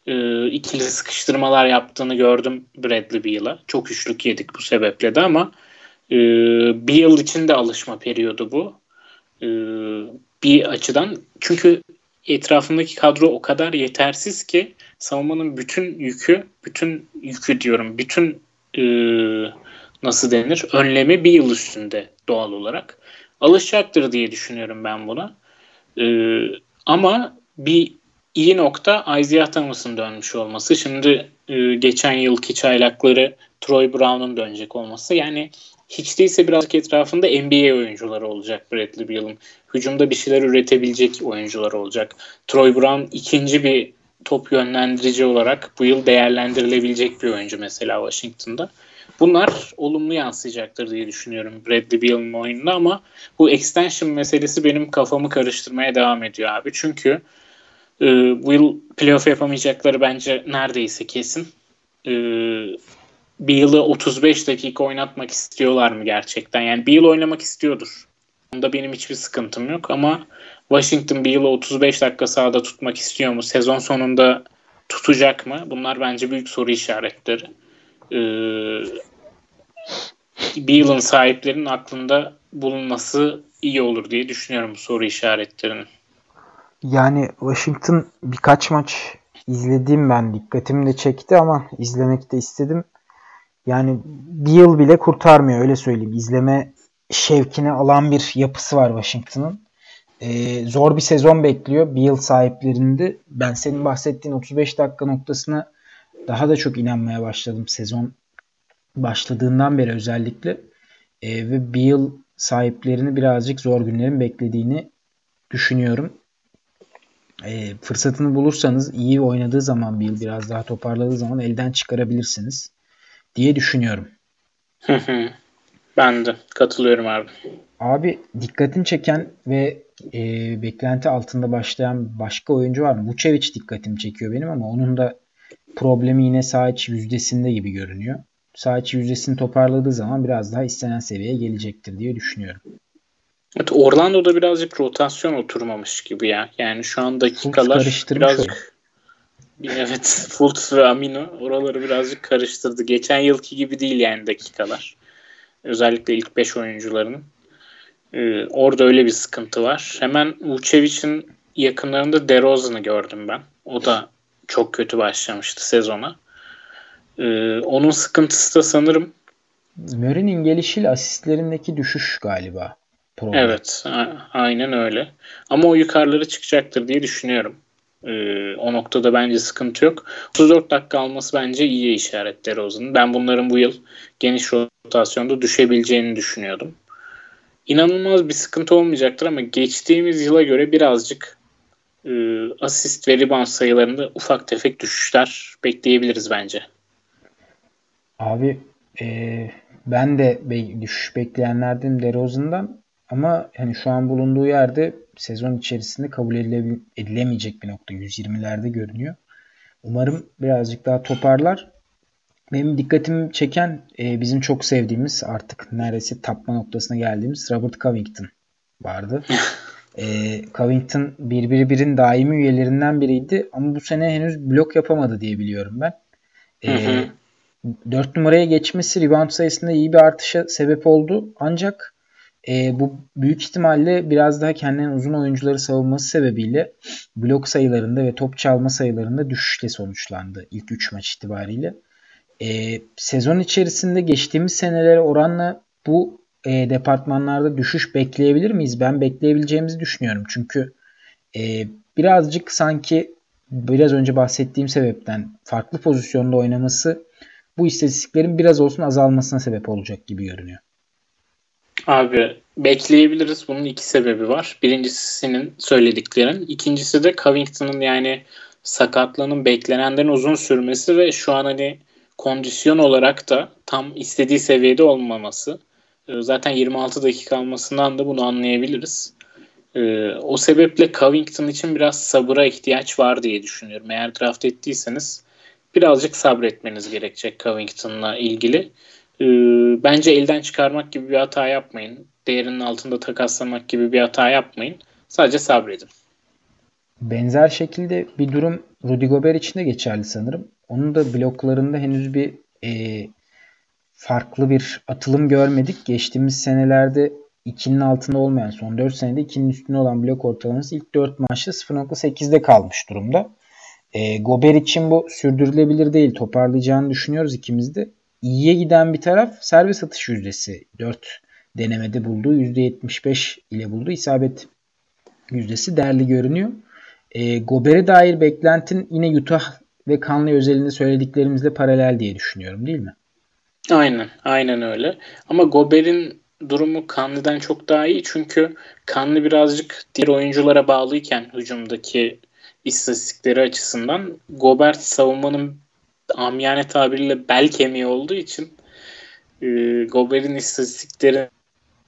E, ikili sıkıştırmalar yaptığını gördüm Bradley Beal'a. Çok üçlük yedik bu sebeple de ama e, bir yıl içinde alışma periyodu bu. E, bir açıdan çünkü etrafındaki kadro o kadar yetersiz ki savunmanın bütün yükü, bütün yükü diyorum, bütün e, nasıl denir önlemi bir yıl üstünde doğal olarak. Alışacaktır diye düşünüyorum ben buna. Ee, ama bir iyi nokta Isaiah Thomas'ın dönmüş olması. Şimdi e, geçen yılki çaylakları Troy Brown'un dönecek olması. Yani hiç değilse birazcık etrafında NBA oyuncuları olacak Bradley Beal'ın. Hücumda bir şeyler üretebilecek oyuncular olacak. Troy Brown ikinci bir top yönlendirici olarak bu yıl değerlendirilebilecek bir oyuncu mesela Washington'da. Bunlar olumlu yansıyacaktır diye düşünüyorum Bradley Beal'ın oyununda ama bu extension meselesi benim kafamı karıştırmaya devam ediyor abi. Çünkü e, bu yıl playoff yapamayacakları bence neredeyse kesin. E, yılı 35 dakika oynatmak istiyorlar mı gerçekten? Yani yıl oynamak istiyordur. Onda benim hiçbir sıkıntım yok ama Washington bir yılı 35 dakika sahada tutmak istiyor mu? Sezon sonunda tutacak mı? Bunlar bence büyük soru işaretleri e, bir yılın sahiplerinin aklında bulunması iyi olur diye düşünüyorum bu soru işaretlerinin. Yani Washington birkaç maç izlediğim ben dikkatimi de çekti ama izlemek de istedim. Yani bir yıl bile kurtarmıyor öyle söyleyeyim. İzleme şevkini alan bir yapısı var Washington'ın. Ee, zor bir sezon bekliyor. Bir yıl sahiplerinde. Ben senin bahsettiğin 35 dakika noktasına daha da çok inanmaya başladım sezon başladığından beri özellikle. E, ve bir yıl sahiplerini birazcık zor günlerin beklediğini düşünüyorum. E, fırsatını bulursanız iyi oynadığı zaman bir yıl biraz daha toparladığı zaman elden çıkarabilirsiniz diye düşünüyorum. ben de katılıyorum abi. Abi dikkatini çeken ve e, beklenti altında başlayan başka oyuncu var mı? Vucevic dikkatimi çekiyor benim ama onun da problemi yine sağ iç yüzdesinde gibi görünüyor. Sağ iç yüzdesini toparladığı zaman biraz daha istenen seviyeye gelecektir diye düşünüyorum. Evet, Orlando'da birazcık rotasyon oturmamış gibi ya. Yani şu an dakikalar birazcık Evet, Fultz ve Amino oraları birazcık karıştırdı. Geçen yılki gibi değil yani dakikalar. Özellikle ilk 5 oyuncularının. Ee, orada öyle bir sıkıntı var. Hemen Vucevic'in yakınlarında DeRozan'ı gördüm ben. O da çok kötü başlamıştı sezona. Ee, onun sıkıntısı da sanırım Murray'nin gelişiyle asistlerindeki düşüş galiba. Problem. Evet. A- aynen öyle. Ama o yukarıları çıkacaktır diye düşünüyorum. Ee, o noktada bence sıkıntı yok. 34 dakika alması bence iyi işaret DeRozan'ın. Ben bunların bu yıl geniş rotasyonda düşebileceğini düşünüyordum. İnanılmaz bir sıkıntı olmayacaktır ama geçtiğimiz yıla göre birazcık e, asist ve rebound sayılarında ufak tefek düşüşler bekleyebiliriz bence. Abi e, ben de be- düşüş bekleyenlerdim DeRozan'dan ama hani şu an bulunduğu yerde sezon içerisinde kabul edile- edilemeyecek bir nokta. 120'lerde görünüyor. Umarım birazcık daha toparlar. Benim dikkatimi çeken e, bizim çok sevdiğimiz artık neredeyse tapma noktasına geldiğimiz Robert Covington vardı. e, Covington 1-1-1'in daimi üyelerinden biriydi ama bu sene henüz blok yapamadı diye biliyorum ben. E, hı hı. 4 numaraya geçmesi rebound sayısında iyi bir artışa sebep oldu. Ancak e, bu büyük ihtimalle biraz daha kendinden uzun oyuncuları savunması sebebiyle blok sayılarında ve top çalma sayılarında düşüşle sonuçlandı ilk 3 maç itibariyle. e, sezon içerisinde geçtiğimiz senelere oranla bu e, departmanlarda düşüş bekleyebilir miyiz? Ben bekleyebileceğimizi düşünüyorum. Çünkü e, birazcık sanki biraz önce bahsettiğim sebepten farklı pozisyonda oynaması bu istatistiklerin biraz olsun azalmasına sebep olacak gibi görünüyor. Abi bekleyebiliriz. Bunun iki sebebi var. Birincisinin söylediklerin. İkincisi de Covington'ın yani sakatlığının beklenenden uzun sürmesi ve şu an hani kondisyon olarak da tam istediği seviyede olmaması. Ee, zaten 26 dakika almasından da bunu anlayabiliriz. Ee, o sebeple Covington için biraz sabıra ihtiyaç var diye düşünüyorum. Eğer draft ettiyseniz birazcık sabretmeniz gerekecek Covington'la ilgili. Ee, bence elden çıkarmak gibi bir hata yapmayın. Değerinin altında takaslamak gibi bir hata yapmayın. Sadece sabredin. Benzer şekilde bir durum Rudy Gobert için de geçerli sanırım. Onun da bloklarında henüz bir e, farklı bir atılım görmedik. Geçtiğimiz senelerde 2'nin altında olmayan son 4 senede 2'nin üstünde olan blok ortalaması ilk 4 maçta 0.8'de kalmış durumda. E, Gober için bu sürdürülebilir değil. Toparlayacağını düşünüyoruz ikimiz de. İyiye giden bir taraf servis atış yüzdesi. 4 denemede bulduğu %75 ile bulduğu isabet yüzdesi değerli görünüyor. E, Gober'e dair beklentin yine Utah ve Conley özelinde söylediklerimizle paralel diye düşünüyorum değil mi? Aynen, aynen öyle. Ama Gober'in durumu Conley'den çok daha iyi çünkü Conley birazcık diğer oyunculara bağlıyken hücumdaki istatistikleri açısından Gobert savunmanın amiyane tabiriyle bel kemiği olduğu için e, Gobert'in istatistikleri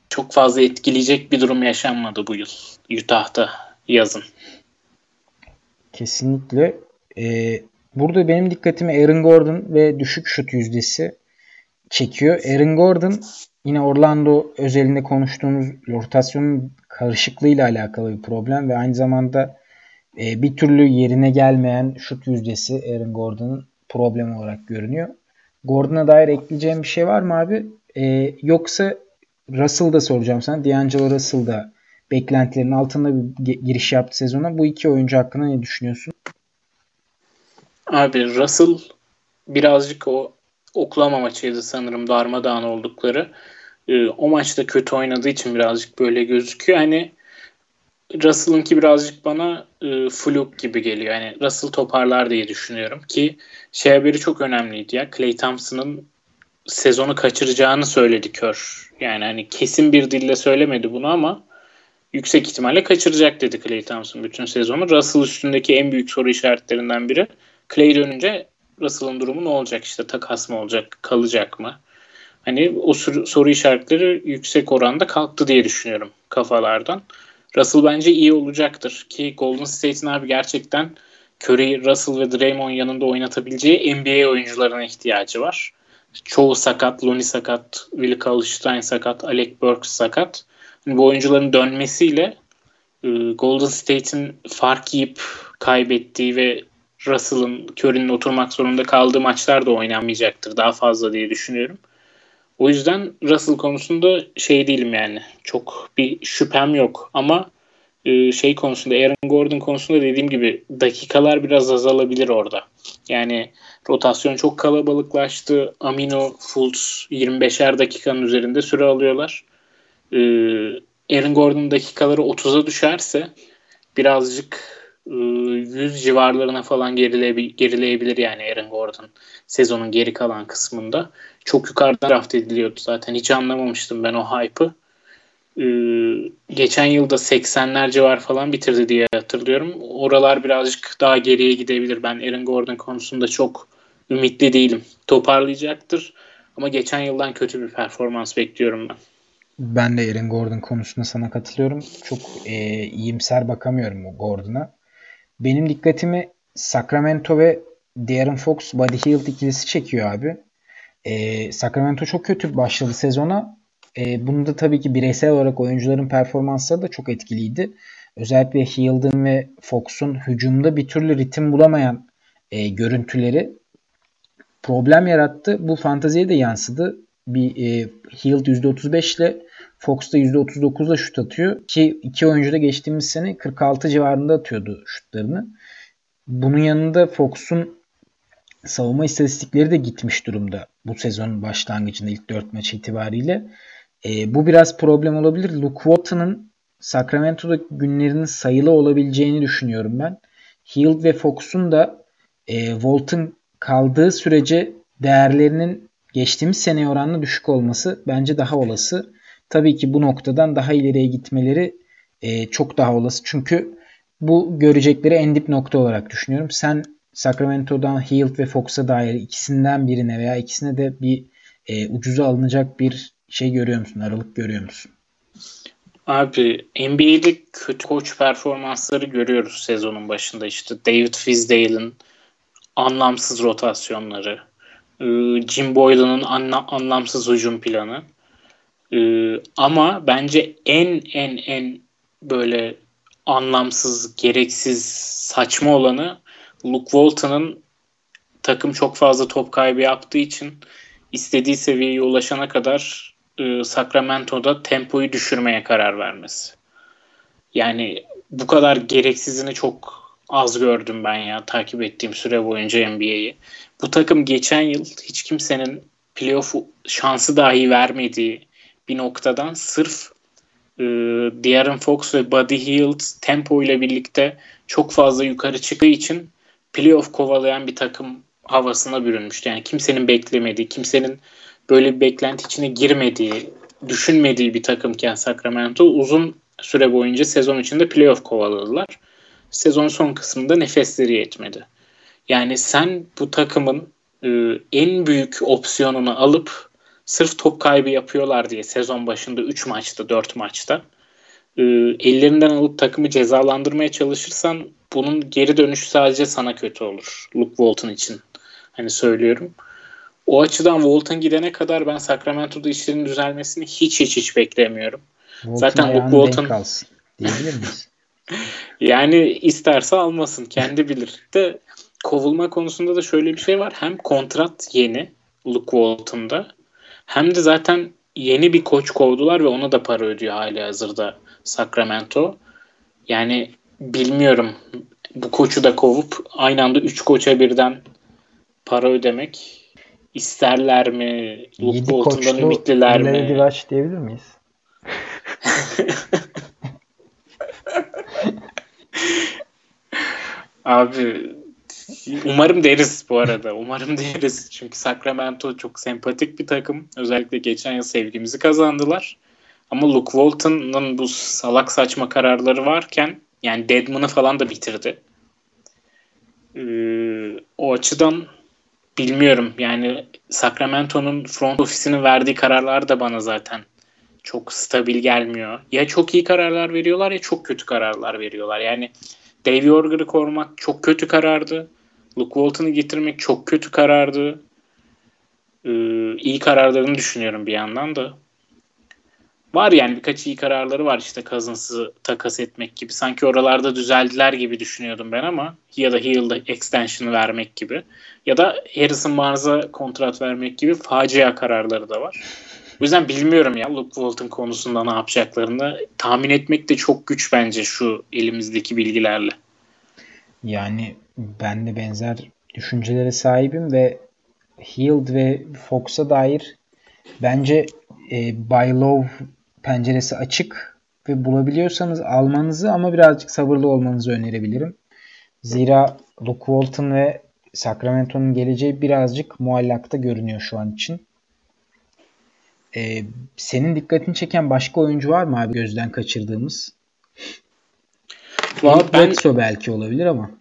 çok fazla etkileyecek bir durum yaşanmadı bu yıl Utah'ta yazın. Kesinlikle. Ee, burada benim dikkatimi Aaron Gordon ve düşük şut yüzdesi çekiyor. Aaron Gordon yine Orlando özelinde konuştuğumuz rotasyonun karışıklığıyla alakalı bir problem ve aynı zamanda e, bir türlü yerine gelmeyen şut yüzdesi Aaron Gordon'ın problem olarak görünüyor. Gordon'a dair ekleyeceğim bir şey var mı abi? E, yoksa Russell'da soracağım sana. D'Angelo Russell da beklentilerin altında bir giriş yaptı sezona. Bu iki oyuncu hakkında ne düşünüyorsun? Abi Russell birazcık o Oklahoma maçıydı sanırım darmadağın oldukları. Ee, o maçta kötü oynadığı için birazcık böyle gözüküyor. Hani Russell'ınki birazcık bana e, fluk gibi geliyor. Yani Russell toparlar diye düşünüyorum ki şey haberi çok önemliydi ya. Clay Thompson'ın sezonu kaçıracağını söyledi kör. Yani hani kesin bir dille söylemedi bunu ama yüksek ihtimalle kaçıracak dedi Clay Thompson bütün sezonu. Russell üstündeki en büyük soru işaretlerinden biri. Clay dönünce Russell'ın durumu ne olacak işte takas mı olacak kalacak mı? Hani o soru işaretleri yüksek oranda kalktı diye düşünüyorum kafalardan. Russell bence iyi olacaktır ki Golden State'in abi gerçekten Curry, Russell ve Draymond yanında oynatabileceği NBA oyuncularına ihtiyacı var. Çoğu sakat, Looney sakat, Willie Cauley-Stein sakat, Alec Burks sakat. Yani bu oyuncuların dönmesiyle e, Golden State'in fark yiyip kaybettiği ve Russell'ın Curry'nin oturmak zorunda kaldığı maçlar da oynanmayacaktır daha fazla diye düşünüyorum. O yüzden Russell konusunda şey değilim yani. Çok bir şüphem yok ama e, şey konusunda Aaron Gordon konusunda dediğim gibi dakikalar biraz azalabilir orada. Yani rotasyon çok kalabalıklaştı. Amino, Fultz 25'er dakikanın üzerinde süre alıyorlar. Ee, Aaron Gordon dakikaları 30'a düşerse birazcık 100 civarlarına falan gerileyebilir yani Aaron Gordon sezonun geri kalan kısmında. Çok yukarıda draft ediliyordu zaten. Hiç anlamamıştım ben o hype'ı. Ee, geçen yılda 80'ler civar falan bitirdi diye hatırlıyorum. Oralar birazcık daha geriye gidebilir. Ben Aaron Gordon konusunda çok ümitli değilim. Toparlayacaktır. Ama geçen yıldan kötü bir performans bekliyorum ben. Ben de Aaron Gordon konusunda sana katılıyorum. Çok e, iyimser bakamıyorum Gordon'a. Benim dikkatimi Sacramento ve De'Aaron Fox Buddy Hield ikilisi çekiyor abi. E, Sacramento çok kötü başladı sezona. E, bunu da tabii ki bireysel olarak oyuncuların performansları da çok etkiliydi. Özellikle Hield'ın ve Fox'un hücumda bir türlü ritim bulamayan e, görüntüleri problem yarattı. Bu fanteziye de yansıdı. Bir e, Hield %35 ile Fox da %39 ile şut atıyor. Ki iki oyuncu da geçtiğimiz sene 46 civarında atıyordu şutlarını. Bunun yanında Fox'un savunma istatistikleri de gitmiş durumda bu sezonun başlangıcında ilk 4 maç itibariyle. E, bu biraz problem olabilir. Luke Walton'ın Sacramento'da günlerinin sayılı olabileceğini düşünüyorum ben. Hield ve Fox'un da e, Walton kaldığı sürece değerlerinin geçtiğimiz seneye oranla düşük olması bence daha olası. Tabii ki bu noktadan daha ileriye gitmeleri e, çok daha olası. Çünkü bu görecekleri en dip nokta olarak düşünüyorum. Sen Sacramento'dan Hield ve Fox'a dair ikisinden birine veya ikisine de bir e, ucuza alınacak bir şey görüyor musun? Aralık görüyor musun? Abi NBA'de kötü koç performansları görüyoruz sezonun başında. işte David Fizdale'ın anlamsız rotasyonları, e, Jim Boylan'ın anla, anlamsız hücum planı. E, ama bence en en en böyle anlamsız, gereksiz, saçma olanı Luke Walton'ın takım çok fazla top kaybı yaptığı için istediği seviyeye ulaşana kadar e, Sacramento'da tempoyu düşürmeye karar vermesi. Yani bu kadar gereksizini çok az gördüm ben ya takip ettiğim süre boyunca NBA'yi. Bu takım geçen yıl hiç kimsenin playoff şansı dahi vermediği bir noktadan sırf e, De'Aaron Fox ve Buddy Hield tempo ile birlikte çok fazla yukarı çıktığı için playoff kovalayan bir takım havasına bürünmüştü. Yani kimsenin beklemediği, kimsenin böyle bir beklenti içine girmediği, düşünmediği bir takımken Sacramento uzun süre boyunca sezon içinde playoff kovaladılar. Sezon son kısmında nefesleri yetmedi. Yani sen bu takımın e, en büyük opsiyonunu alıp sırf top kaybı yapıyorlar diye sezon başında 3 maçta 4 maçta e, ellerinden alıp takımı cezalandırmaya çalışırsan bunun geri dönüşü sadece sana kötü olur. Luke Walton için hani söylüyorum. O açıdan Walton gidene kadar ben Sacramento'da işlerin düzelmesini hiç hiç hiç beklemiyorum. Walton Zaten Luke Walton kalsın diyebilir miyiz? yani isterse almasın kendi bilir. De kovulma konusunda da şöyle bir şey var. Hem kontrat yeni Luke Walton'da hem de zaten yeni bir koç kovdular ve ona da para ödüyor hali hazırda Sacramento. Yani bilmiyorum bu koçu da kovup aynı anda 3 koça birden para ödemek isterler mi? Luke Bolton'dan ümitliler mi? Lady Rush diyebilir miyiz? Abi umarım deriz bu arada. Umarım deriz. Çünkü Sacramento çok sempatik bir takım. Özellikle geçen yıl sevgimizi kazandılar. Ama Luke Walton'ın bu salak saçma kararları varken yani Deadman'ı falan da bitirdi. Ee, o açıdan bilmiyorum. Yani Sacramento'nun front ofisinin verdiği kararlar da bana zaten çok stabil gelmiyor. Ya çok iyi kararlar veriyorlar ya çok kötü kararlar veriyorlar. Yani Davey Orger'ı korumak çok kötü karardı. Luke Walton'ı getirmek çok kötü karardı. Ee, iyi kararlarını düşünüyorum bir yandan da. Var yani birkaç iyi kararları var işte Cousins'ı takas etmek gibi. Sanki oralarda düzeldiler gibi düşünüyordum ben ama ya da Hill'da extension vermek gibi ya da Harrison Barnes'a kontrat vermek gibi facia kararları da var. O yüzden bilmiyorum ya Luke Walton konusunda ne yapacaklarını tahmin etmek de çok güç bence şu elimizdeki bilgilerle. Yani ben de benzer düşüncelere sahibim ve Hield ve Fox'a dair bence e, Buy Low penceresi açık ve bulabiliyorsanız almanızı ama birazcık sabırlı olmanızı önerebilirim. Zira Luke Walton ve Sacramento'nun geleceği birazcık muallakta görünüyor şu an için. Ee, senin dikkatini çeken başka oyuncu var mı abi gözden kaçırdığımız? Valla ben... Belki olabilir ama.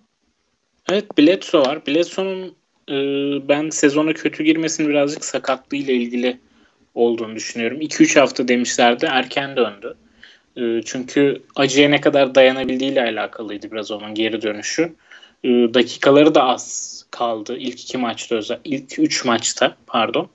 Evet Bledsoe var. Bledsoe'nun e, ben sezona kötü girmesinin birazcık sakatlığıyla ilgili olduğunu düşünüyorum. 2-3 hafta demişlerdi erken döndü. E, çünkü acıya ne kadar dayanabildiğiyle alakalıydı biraz onun geri dönüşü. E, dakikaları da az kaldı ilk iki maçta özel ilk üç maçta pardon.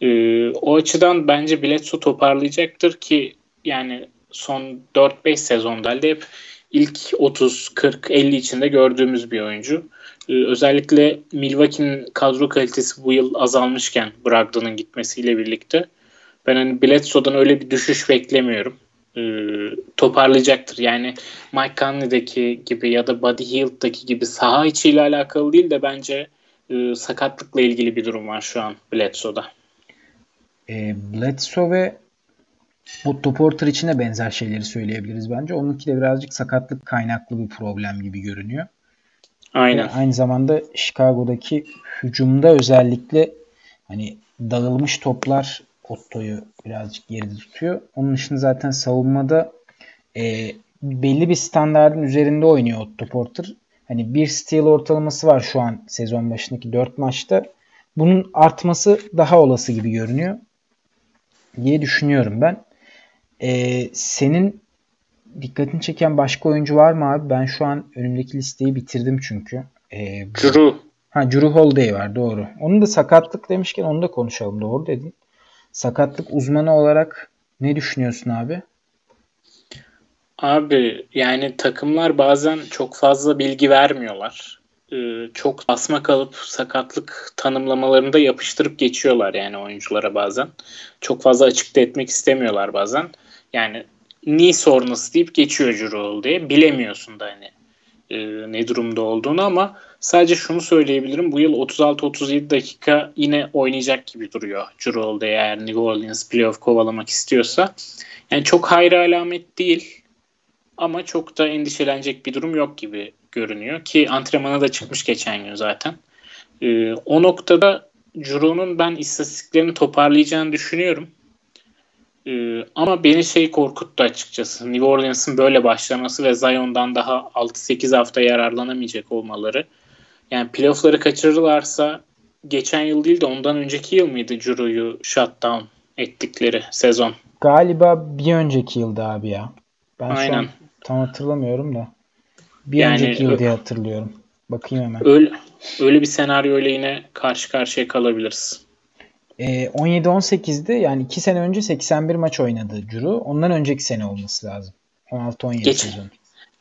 E, o açıdan bence Bledsoe toparlayacaktır ki yani son 4-5 sezonda hep ilk 30, 40, 50 içinde gördüğümüz bir oyuncu. Ee, özellikle Milwaukee'nin kadro kalitesi bu yıl azalmışken Brogdon'un gitmesiyle birlikte ben hani Bledsoe'dan öyle bir düşüş beklemiyorum. Ee, toparlayacaktır. Yani Mike Conley'deki gibi ya da Buddy Hield'daki gibi saha içiyle alakalı değil de bence e, sakatlıkla ilgili bir durum var şu an Bledsoe'da. E, Bledsoe ve Otto Porter için de benzer şeyleri söyleyebiliriz bence. Onunki de birazcık sakatlık kaynaklı bir problem gibi görünüyor. Aynen. Ve aynı zamanda Chicago'daki hücumda özellikle hani dağılmış toplar Otto'yu birazcık geride tutuyor. Onun dışında zaten savunmada e, belli bir standartın üzerinde oynuyor Otto Porter. Hani bir steal ortalaması var şu an sezon başındaki 4 maçta. Bunun artması daha olası gibi görünüyor diye düşünüyorum ben. Ee, senin dikkatini çeken başka oyuncu var mı abi? Ben şu an önümdeki listeyi bitirdim çünkü. Ee, Drew. Ha Drew Holiday var doğru. Onun da sakatlık demişken onu da konuşalım doğru dedin. Sakatlık uzmanı olarak ne düşünüyorsun abi? Abi yani takımlar bazen çok fazla bilgi vermiyorlar. Ee, çok basma kalıp sakatlık tanımlamalarında yapıştırıp geçiyorlar yani oyunculara bazen. Çok fazla açıkta etmek istemiyorlar bazen. Yani ni sonrası deyip geçiyor Jurol diye. Bilemiyorsun da hani e, ne durumda olduğunu ama sadece şunu söyleyebilirim. Bu yıl 36-37 dakika yine oynayacak gibi duruyor Jurol'da eğer New Orleans playoff kovalamak istiyorsa. Yani çok hayra alamet değil ama çok da endişelenecek bir durum yok gibi görünüyor ki antrenmana da çıkmış geçen gün zaten. Ee, o noktada Juro'nun ben istatistiklerini toparlayacağını düşünüyorum. Ee, ama beni şey korkuttu açıkçası. New Orleans'ın böyle başlaması ve Zion'dan daha 6-8 hafta yararlanamayacak olmaları. Yani playoff'ları kaçırırlarsa geçen yıl değil de ondan önceki yıl mıydı Juro'yu shutdown ettikleri sezon? Galiba bir önceki yılda abi ya. Ben Aynen. şu an tam hatırlamıyorum da. Bir yani, önceki yıl diye hatırlıyorum. Bakayım hemen. Öyle, öyle bir senaryoyla yine karşı karşıya kalabiliriz. E, 17-18'de yani 2 sene önce 81 maç oynadı Curu. Ondan önceki sene olması lazım. 16-17 Geç, sezon.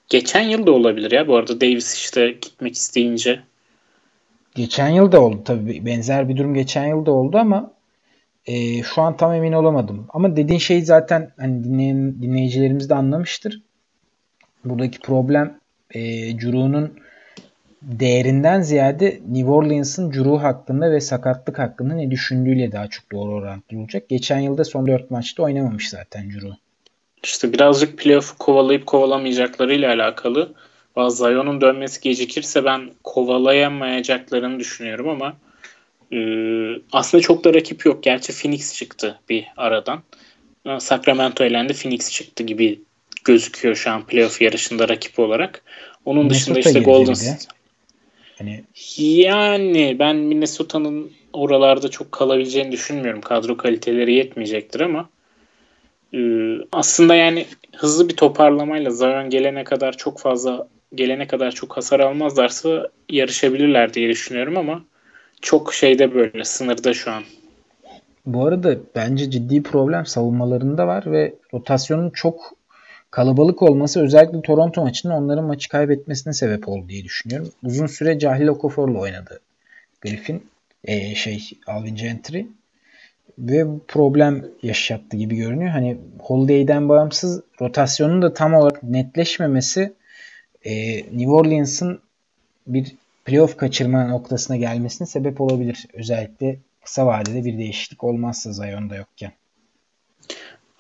Geçen yıl da olabilir ya. Bu arada Davis işte gitmek isteyince. Geçen yıl da oldu tabii. Benzer bir durum geçen yıl da oldu ama e, şu an tam emin olamadım. Ama dediğin şey zaten hani dinleyen, dinleyicilerimiz de anlamıştır. Buradaki problem e, Curu'nun değerinden ziyade New Orleans'ın Curu hakkında ve sakatlık hakkında ne düşündüğüyle daha çok doğru orantılı olacak. Geçen yılda son 4 maçta oynamamış zaten Curu. İşte birazcık playoff'u kovalayıp kovalamayacaklarıyla alakalı. Zion'un dönmesi gecikirse ben kovalayamayacaklarını düşünüyorum ama e, aslında çok da rakip yok. Gerçi Phoenix çıktı bir aradan. Sacramento elendi Phoenix çıktı gibi gözüküyor şu an playoff yarışında rakip olarak. Onun Minnesota dışında işte Golden State. Hani... Yani ben Minnesota'nın oralarda çok kalabileceğini düşünmüyorum. Kadro kaliteleri yetmeyecektir ama e, aslında yani hızlı bir toparlamayla Zion gelene kadar çok fazla gelene kadar çok hasar almazlarsa yarışabilirler diye düşünüyorum ama çok şeyde böyle sınırda şu an. Bu arada bence ciddi problem savunmalarında var ve rotasyonun çok kalabalık olması özellikle Toronto maçının onların maçı kaybetmesine sebep oldu diye düşünüyorum. Uzun süre Cahil Okafor'la oynadı Griffin. Ee, şey Alvin Gentry ve problem yaşattı gibi görünüyor. Hani Holiday'den bağımsız rotasyonun da tam olarak netleşmemesi e, New Orleans'ın bir playoff kaçırma noktasına gelmesine sebep olabilir. Özellikle kısa vadede bir değişiklik olmazsa Zion'da yokken.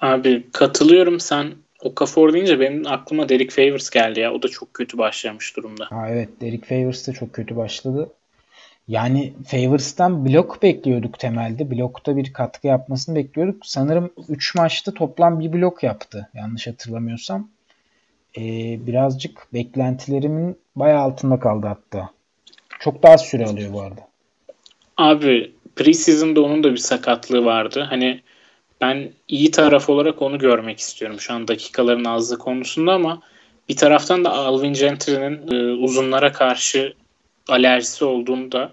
Abi katılıyorum. Sen Okafor deyince benim aklıma Derek Favors geldi ya. O da çok kötü başlamış durumda. Ha, evet Derek Favors da çok kötü başladı. Yani Favors'tan blok bekliyorduk temelde. Blokta bir katkı yapmasını bekliyorduk. Sanırım 3 maçta toplam bir blok yaptı. Yanlış hatırlamıyorsam. Ee, birazcık beklentilerimin bayağı altında kaldı hatta. Çok daha süre alıyor bu arada. Abi preseason'da onun da bir sakatlığı vardı. Hani ben iyi taraf olarak onu görmek istiyorum şu an dakikaların azlığı konusunda ama bir taraftan da Alvin Gentry'nin e, uzunlara karşı alerjisi olduğunu da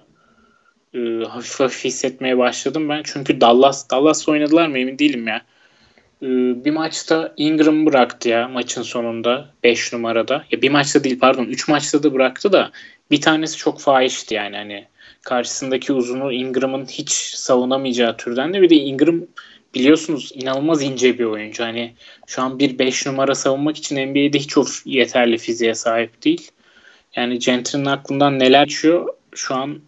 e, hafif hafif hissetmeye başladım ben. Çünkü Dallas Dallas oynadılar mı emin değilim ya. E, bir maçta Ingram bıraktı ya maçın sonunda 5 numarada. Ya bir maçta değil pardon 3 maçta da bıraktı da bir tanesi çok fahişti yani hani karşısındaki uzunu Ingram'ın hiç savunamayacağı türden de bir de Ingram biliyorsunuz inanılmaz ince bir oyuncu. Hani şu an bir 5 numara savunmak için NBA'de hiç o yeterli fiziğe sahip değil. Yani Gentry'nin aklından neler geçiyor şu an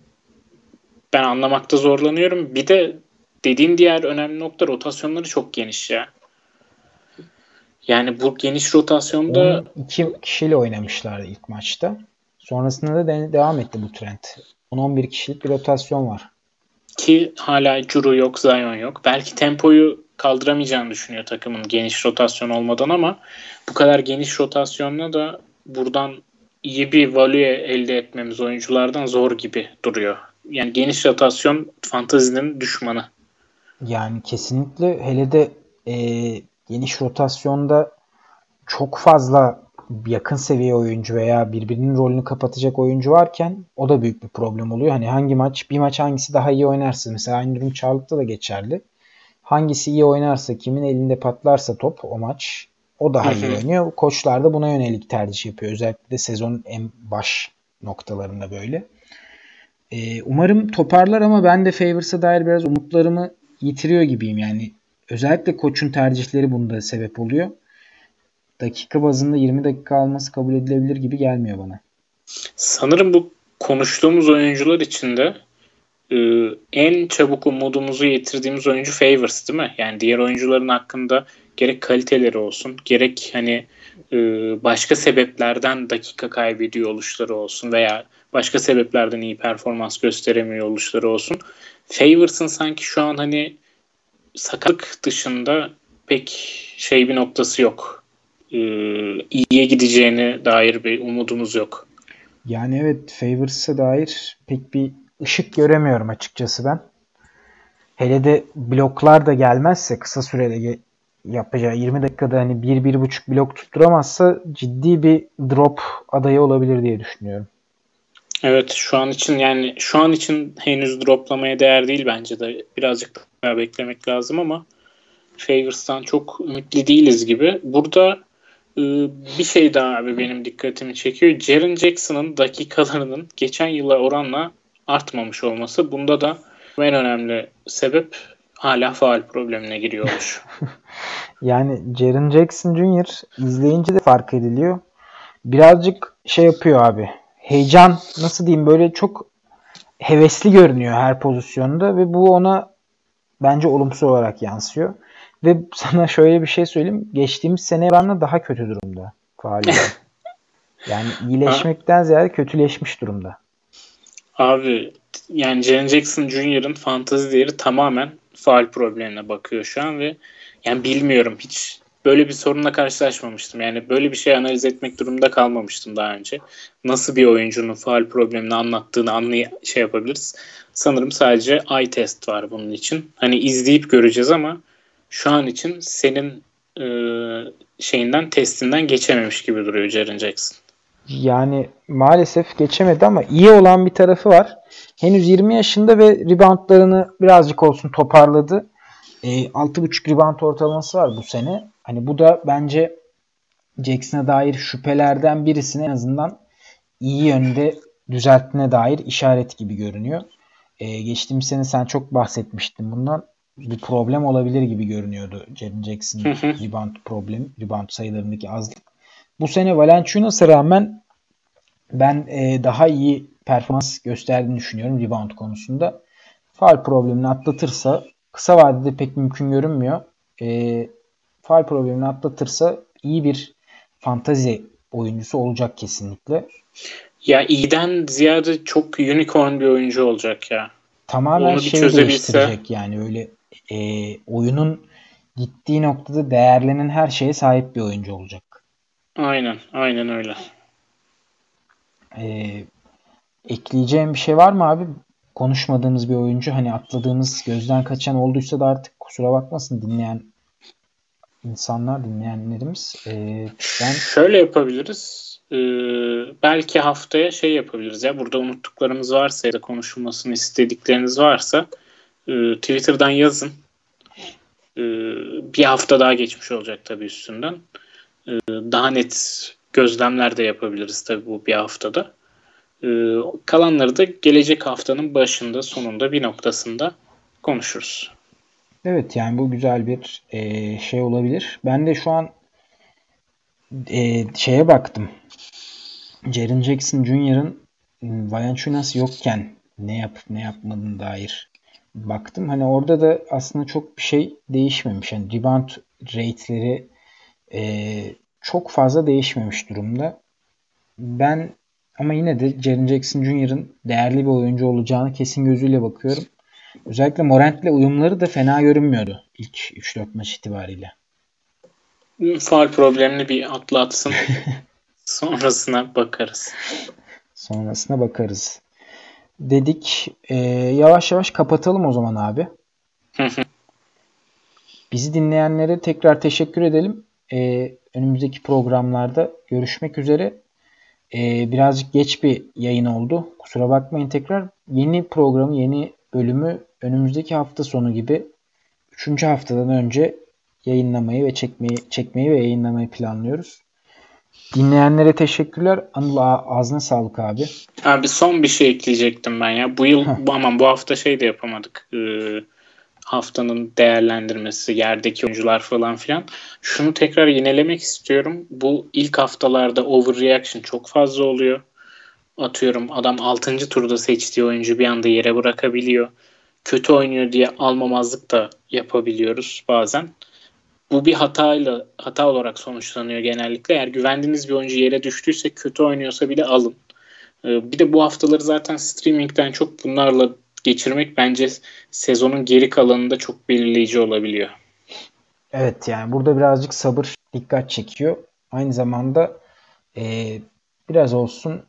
ben anlamakta zorlanıyorum. Bir de dediğin diğer önemli nokta rotasyonları çok geniş ya. Yani bu geniş rotasyonda iki kişiyle oynamışlardı ilk maçta. Sonrasında da de- devam etti bu trend. 10-11 kişilik bir rotasyon var. Ki hala Curu yok, Zion yok. Belki tempoyu kaldıramayacağını düşünüyor takımın geniş rotasyon olmadan ama bu kadar geniş rotasyonla da buradan iyi bir value elde etmemiz oyunculardan zor gibi duruyor. Yani geniş rotasyon fantazinin düşmanı. Yani kesinlikle hele de e, geniş rotasyonda çok fazla yakın seviye oyuncu veya birbirinin rolünü kapatacak oyuncu varken o da büyük bir problem oluyor. Hani hangi maç bir maç hangisi daha iyi oynarsa mesela aynı durum Charlotte'da da geçerli. Hangisi iyi oynarsa kimin elinde patlarsa top o maç o daha iyi oynuyor. Koçlar da buna yönelik tercih yapıyor. Özellikle de sezonun en baş noktalarında böyle. Ee, umarım toparlar ama ben de Favors'a dair biraz umutlarımı yitiriyor gibiyim. Yani özellikle koçun tercihleri bunda sebep oluyor. Dakika bazında 20 dakika alması kabul edilebilir gibi gelmiyor bana. Sanırım bu konuştuğumuz oyuncular içinde e, en çabuk umudumuzu yitirdiğimiz oyuncu Favors değil mi? Yani diğer oyuncuların hakkında gerek kaliteleri olsun gerek hani e, başka sebeplerden dakika kaybediyor oluşları olsun veya başka sebeplerden iyi performans gösteremiyor oluşları olsun. Favors'ın sanki şu an hani sakatlık dışında pek şey bir noktası yok. Ee, iyiye gideceğine dair bir umudumuz yok. Yani evet Favors'a dair pek bir ışık göremiyorum açıkçası ben. Hele de bloklar da gelmezse kısa sürede yapacağı 20 dakikada hani 1-1,5 blok tutturamazsa ciddi bir drop adayı olabilir diye düşünüyorum. Evet şu an için yani şu an için henüz droplamaya değer değil bence de birazcık daha beklemek lazım ama Favors'tan çok ümitli değiliz gibi. Burada e, bir şey daha abi benim dikkatimi çekiyor. Jaren Jackson'ın dakikalarının geçen yıla oranla artmamış olması. Bunda da en önemli sebep hala faal problemine giriyormuş. yani Jaren Jackson Jr. izleyince de fark ediliyor. Birazcık şey yapıyor abi. Heyecan nasıl diyeyim böyle çok hevesli görünüyor her pozisyonda ve bu ona bence olumsuz olarak yansıyor. Ve sana şöyle bir şey söyleyeyim. Geçtiğimiz sene oranla daha kötü durumda faaliyle. yani iyileşmekten ziyade kötüleşmiş durumda. Abi yani Jaren Jackson Jr.'ın fantazi değeri tamamen faal problemine bakıyor şu an ve yani bilmiyorum hiç böyle bir sorunla karşılaşmamıştım. Yani böyle bir şey analiz etmek durumunda kalmamıştım daha önce. Nasıl bir oyuncunun faal problemini anlattığını anlay şey yapabiliriz. Sanırım sadece eye test var bunun için. Hani izleyip göreceğiz ama şu an için senin e, şeyinden testinden geçememiş gibi duruyor Jaren Jackson. Yani maalesef geçemedi ama iyi olan bir tarafı var. Henüz 20 yaşında ve reboundlarını birazcık olsun toparladı. E, 6.5 rebound ortalaması var bu sene. Hani bu da bence Jackson'a dair şüphelerden birisini en azından iyi yönde düzelttiğine dair işaret gibi görünüyor. E, geçtiğimiz sene sen çok bahsetmiştin bundan. Bir problem olabilir gibi görünüyordu Jaren Jackson rebound problem, rebound sayılarındaki azlık. Bu sene Valanciunas'a rağmen ben e, daha iyi performans gösterdiğini düşünüyorum rebound konusunda. Faal problemini atlatırsa kısa vadede pek mümkün görünmüyor. E, faal problemini atlatırsa iyi bir fantazi oyuncusu olacak kesinlikle. Ya iyiden ziyade çok unicorn bir oyuncu olacak ya. Tamamen Onu şey değiştirecek yani öyle e, oyunun gittiği noktada değerlenen her şeye sahip bir oyuncu olacak. Aynen, aynen öyle. Ee, ekleyeceğim bir şey var mı abi? Konuşmadığımız bir oyuncu hani atladığımız gözden kaçan olduysa da artık kusura bakmasın dinleyen insanlar dinleyenlerimiz. Ee, ben şöyle yapabiliriz. Ee, belki haftaya şey yapabiliriz ya burada unuttuklarımız varsa ya da konuşulmasını istedikleriniz varsa e, Twitter'dan yazın. E, bir hafta daha geçmiş olacak tabii üstünden. E, daha net gözlemler de yapabiliriz tabii bu bir haftada. Kalanları da gelecek haftanın başında sonunda bir noktasında konuşuruz. Evet yani bu güzel bir e, şey olabilir. Ben de şu an e, şeye baktım. Jaren Jackson Jr.'ın Valanciunas yokken ne yapıp ne yapmadığına dair baktım. Hani orada da aslında çok bir şey değişmemiş. Yani rebound rate'leri e, çok fazla değişmemiş durumda. Ben ama yine de Jaren Jackson Jr.'ın değerli bir oyuncu olacağını kesin gözüyle bakıyorum. Özellikle Morant'le uyumları da fena görünmüyordu ilk 3-4 maç itibariyle. Faal problemli bir atlatsın. Sonrasına bakarız. Sonrasına bakarız. Dedik. E, yavaş yavaş kapatalım o zaman abi. Bizi dinleyenlere tekrar teşekkür edelim. E, önümüzdeki programlarda görüşmek üzere. E, birazcık geç bir yayın oldu. Kusura bakmayın tekrar. Yeni programı, yeni bölümü önümüzdeki hafta sonu gibi 3. haftadan önce yayınlamayı ve çekmeyi çekmeyi ve yayınlamayı planlıyoruz. Dinleyenlere teşekkürler. Anıl ağzına sağlık abi. Abi son bir şey ekleyecektim ben ya. Bu yıl bu aman bu hafta şey de yapamadık. Ee, haftanın değerlendirmesi, yerdeki oyuncular falan filan. Şunu tekrar yinelemek istiyorum. Bu ilk haftalarda overreaction çok fazla oluyor. Atıyorum adam 6. turda seçtiği oyuncu bir anda yere bırakabiliyor. Kötü oynuyor diye almamazlık da yapabiliyoruz bazen bu bir hatayla hata olarak sonuçlanıyor genellikle. Eğer güvendiğiniz bir oyuncu yere düştüyse kötü oynuyorsa bile alın. Ee, bir de bu haftaları zaten streamingden çok bunlarla geçirmek bence sezonun geri kalanında çok belirleyici olabiliyor. Evet yani burada birazcık sabır dikkat çekiyor. Aynı zamanda e, biraz olsun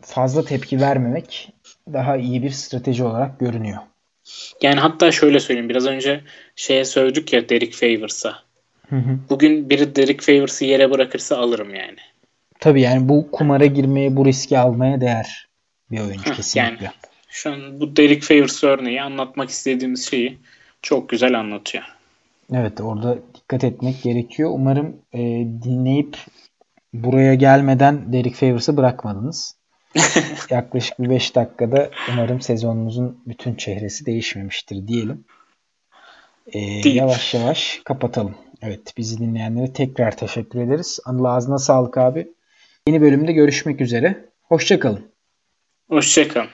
fazla tepki vermemek daha iyi bir strateji olarak görünüyor. Yani hatta şöyle söyleyeyim. Biraz önce şeye söyledik ya Derek Favors'a. Hı hı. Bugün biri Derek Favors'ı yere bırakırsa alırım yani. Tabii yani bu kumara girmeye, bu riski almaya değer bir oyuncu Heh, kesinlikle. Yani şu an bu Derek Favors örneği anlatmak istediğimiz şeyi çok güzel anlatıyor. Evet orada dikkat etmek gerekiyor. Umarım e, dinleyip buraya gelmeden Derek Favors'ı bırakmadınız. Yaklaşık bir 5 dakikada umarım sezonumuzun bütün çehresi değişmemiştir diyelim. E, yavaş yavaş kapatalım. Evet bizi dinleyenlere tekrar teşekkür ederiz. Anıl ağzına sağlık abi. Yeni bölümde görüşmek üzere. Hoşçakalın. Hoşçakalın.